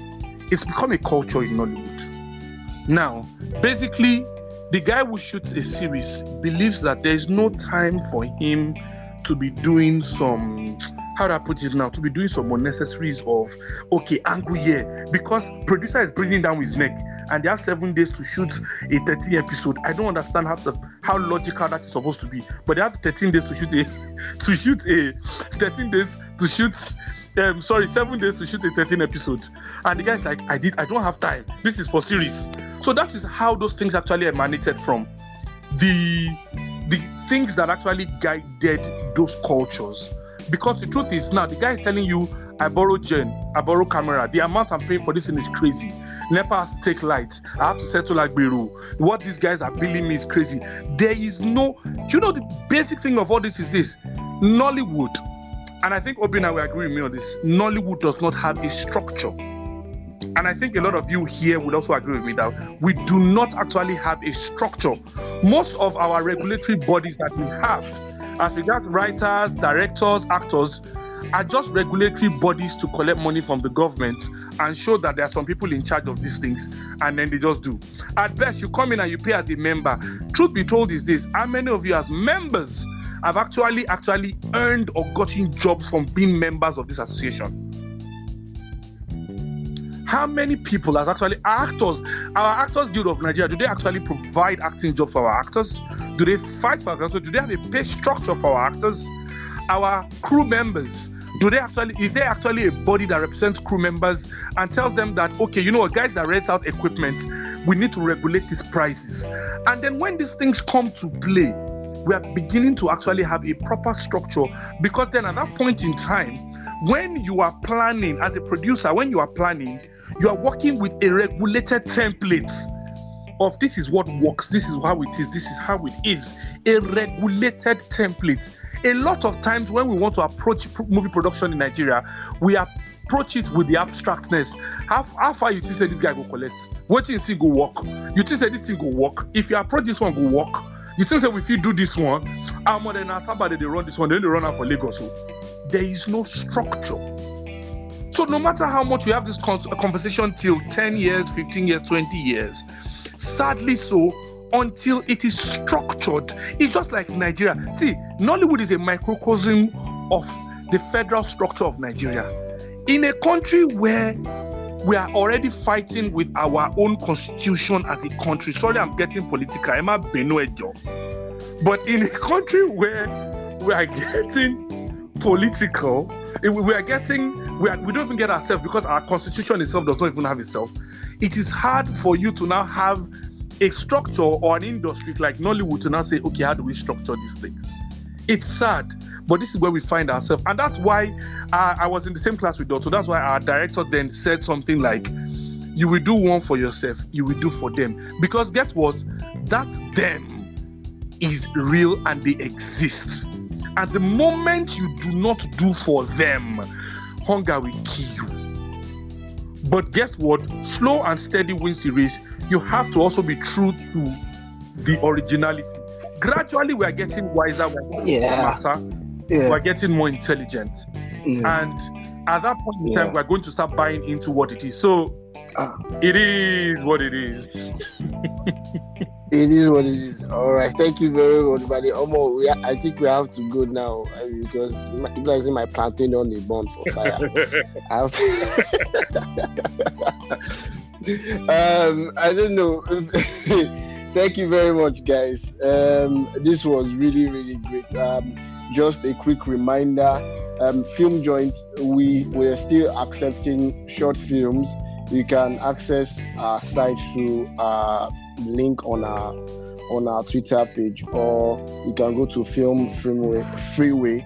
It's become a culture in Nollywood. Now, basically, the guy who shoots a series believes that there is no time for him to be doing some how do I put it now? To be doing some unnecessaries of okay, angle here because producer is breathing down his neck and they have seven days to shoot a 13 episode. I don't understand how how logical that is supposed to be, but they have 13 days to shoot a to shoot a 13 days to shoot um, sorry, seven days to shoot a 13 episode. And the guy's like, I did, I don't have time. This is for series. So that is how those things actually emanated from. The the things that actually guided those cultures. Because the truth is now the guy is telling you, I borrow gen, I borrow camera. The amount I'm paying for this thing is crazy. NEPA take lights. I have to settle like Beru. What these guys are billing me is crazy. There is no, you know, the basic thing of all this is this Nollywood and I think Obinna will agree with me on this. Nollywood does not have a structure. And I think a lot of you here would also agree with me that we do not actually have a structure. Most of our regulatory bodies that we have, as regards writers, directors, actors, are just regulatory bodies to collect money from the government and show that there are some people in charge of these things, and then they just do. At best, you come in and you pay as a member. Truth be told, is this: how many of you, as members, have actually actually earned or gotten jobs from being members of this association. How many people as actually actors, our Actors Guild of Nigeria, do they actually provide acting jobs for our actors? Do they fight for actors? Do they have a pay structure for our actors? Our crew members, do they actually is there actually a body that represents crew members and tells them that okay, you know what, guys that rent out equipment, we need to regulate these prices. And then when these things come to play, we are beginning to actually have a proper structure because then at that point in time, when you are planning as a producer, when you are planning, you are working with a regulated template of this is what works, this is how it is, this is how it is. A regulated template. A lot of times when we want to approach movie production in Nigeria, we approach it with the abstractness. How, how far you think say this guy go collect? What you see go work? You think say this thing go work? If you approach this one go work, You think that if you do this one, I'm more than somebody they run this one, they run out for Lagos. So there is no structure. So no matter how much we have this conversation till 10 years, 15 years, 20 years, sadly so, until it is structured, it's just like Nigeria. See, Nollywood is a microcosm of the federal structure of Nigeria. In a country where we are already fighting with our own constitution as a country. Sorry, I'm getting political. Emma Benoejo. But in a country where we are getting political, eh, we are getting, we, are, we don't even get ourselves because our constitution itself does not even have itself. It is hard for you to now have a structure or an industry like Nollywood to now say, okay, how do we structure these things? It's sad, but this is where we find ourselves. And that's why uh, I was in the same class with Dot. So that's why our director then said something like, you will do one for yourself, you will do for them. Because guess what? That them is real and they exist. At the moment you do not do for them, hunger will kill you. But guess what? Slow and steady wins the race. You have to also be true to the originality. Gradually, we are getting wiser, we are getting Yeah. smarter, Yeah. we're getting more intelligent. yeah. And at that point in time, we're going to start buying into what it is. So Ah. it is what it is. It is what it is. All right. Thank you very much, buddy. Omo, we I think we have to go now uh, because my, people are saying my plantain on the burn for fire. I have um, I don't know. Thank you very much, guys. Um, this was really, really great. Um, just a quick reminder: um, Film Joint. We we are still accepting short films. You can access our site through our link on our on our Twitter page, or you can go to Film Freeway. Freeway.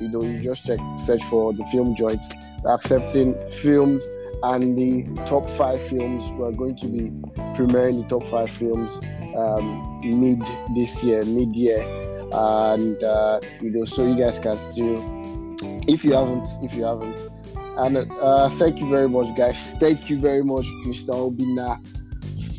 You know, you just check search for the Film Joint. Accepting films and the top five films. We're going to be premiering the top five films um, mid this year, mid year, and uh, you know, so you guys can still, if you haven't, if you haven't, and uh, thank you very much, guys. Thank you very much, Mr. Obinna.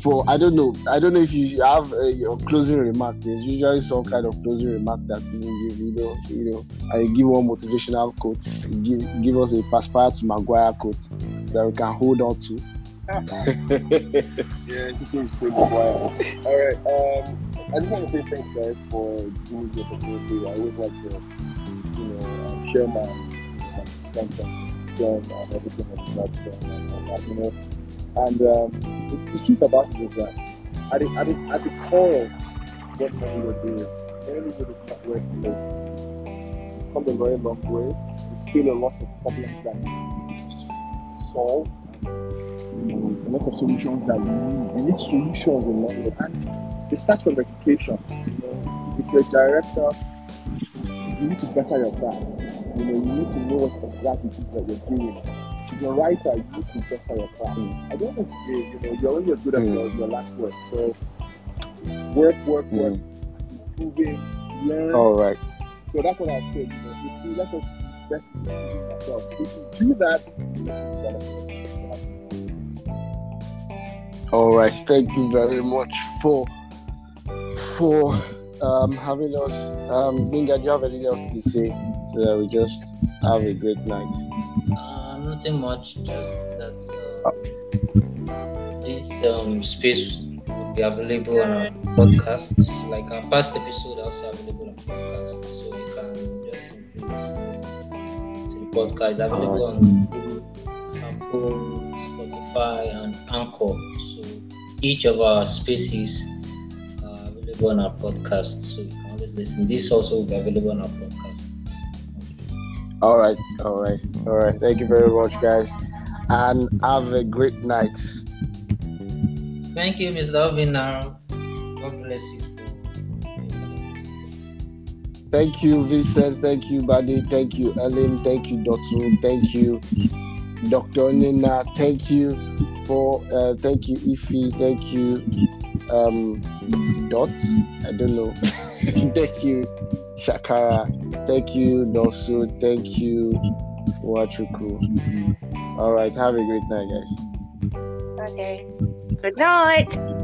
For I don't know, I don't know if you have a, your closing remark. There's usually some kind of closing remark that you give, you know, you know. I give one motivational quote, give give us a Perspire to Maguire quote so that we can hold on to. Yeah, just want to. All right. Um, I just want to say thanks, guys, for giving me the opportunity. I always like to, you know, uh, share my, my sense and everything that's all that, you know. And um, the, the truth about it is that at the, at the, at the core of what we were doing, everybody is not where it's. Come a very long way. There's still a lot of problems that you know, a lot of solutions that we need. We need solutions along the. And it starts from education. You know, if you're a director, you need to better your craft. You know, you need to know what exactly that you're doing. You're a writer, you need to better your the end of the day, you know, you're only as good as your, your last work. So work, work, work, improving, learn. All right. So that's what I said. You know, if you let us best myself. If you do that, know. All right, thank you very much for for um, having us. Um, Binga, do you have anything else to say? So that we just have a great night. Nothing much, just that uh, this um, space will be available on our podcasts. Like our past episode, also available on podcasts, so you can just simply listen to the podcast. It's available on Apple, Spotify, and Anchor. So each of our spaces are available on our podcast, so you can always listen. This also will be available on our podcast. All right, all right, all right. Thank you very much, guys, and have a great night. Thank you, Mr. Obinna. God bless you. Thank you, Vincent. Thank you, Buddy. Thank you, Ellen. Thank you, Dotun. Thank you, Dr. Nina. Thank you for. Uh, thank you, Ify. Thank you, um, Dot. I don't know. thank you, Shakara. Thank you, Nosu. Thank you, Wachuku. All right. Have a great night, guys. Okay. Good night.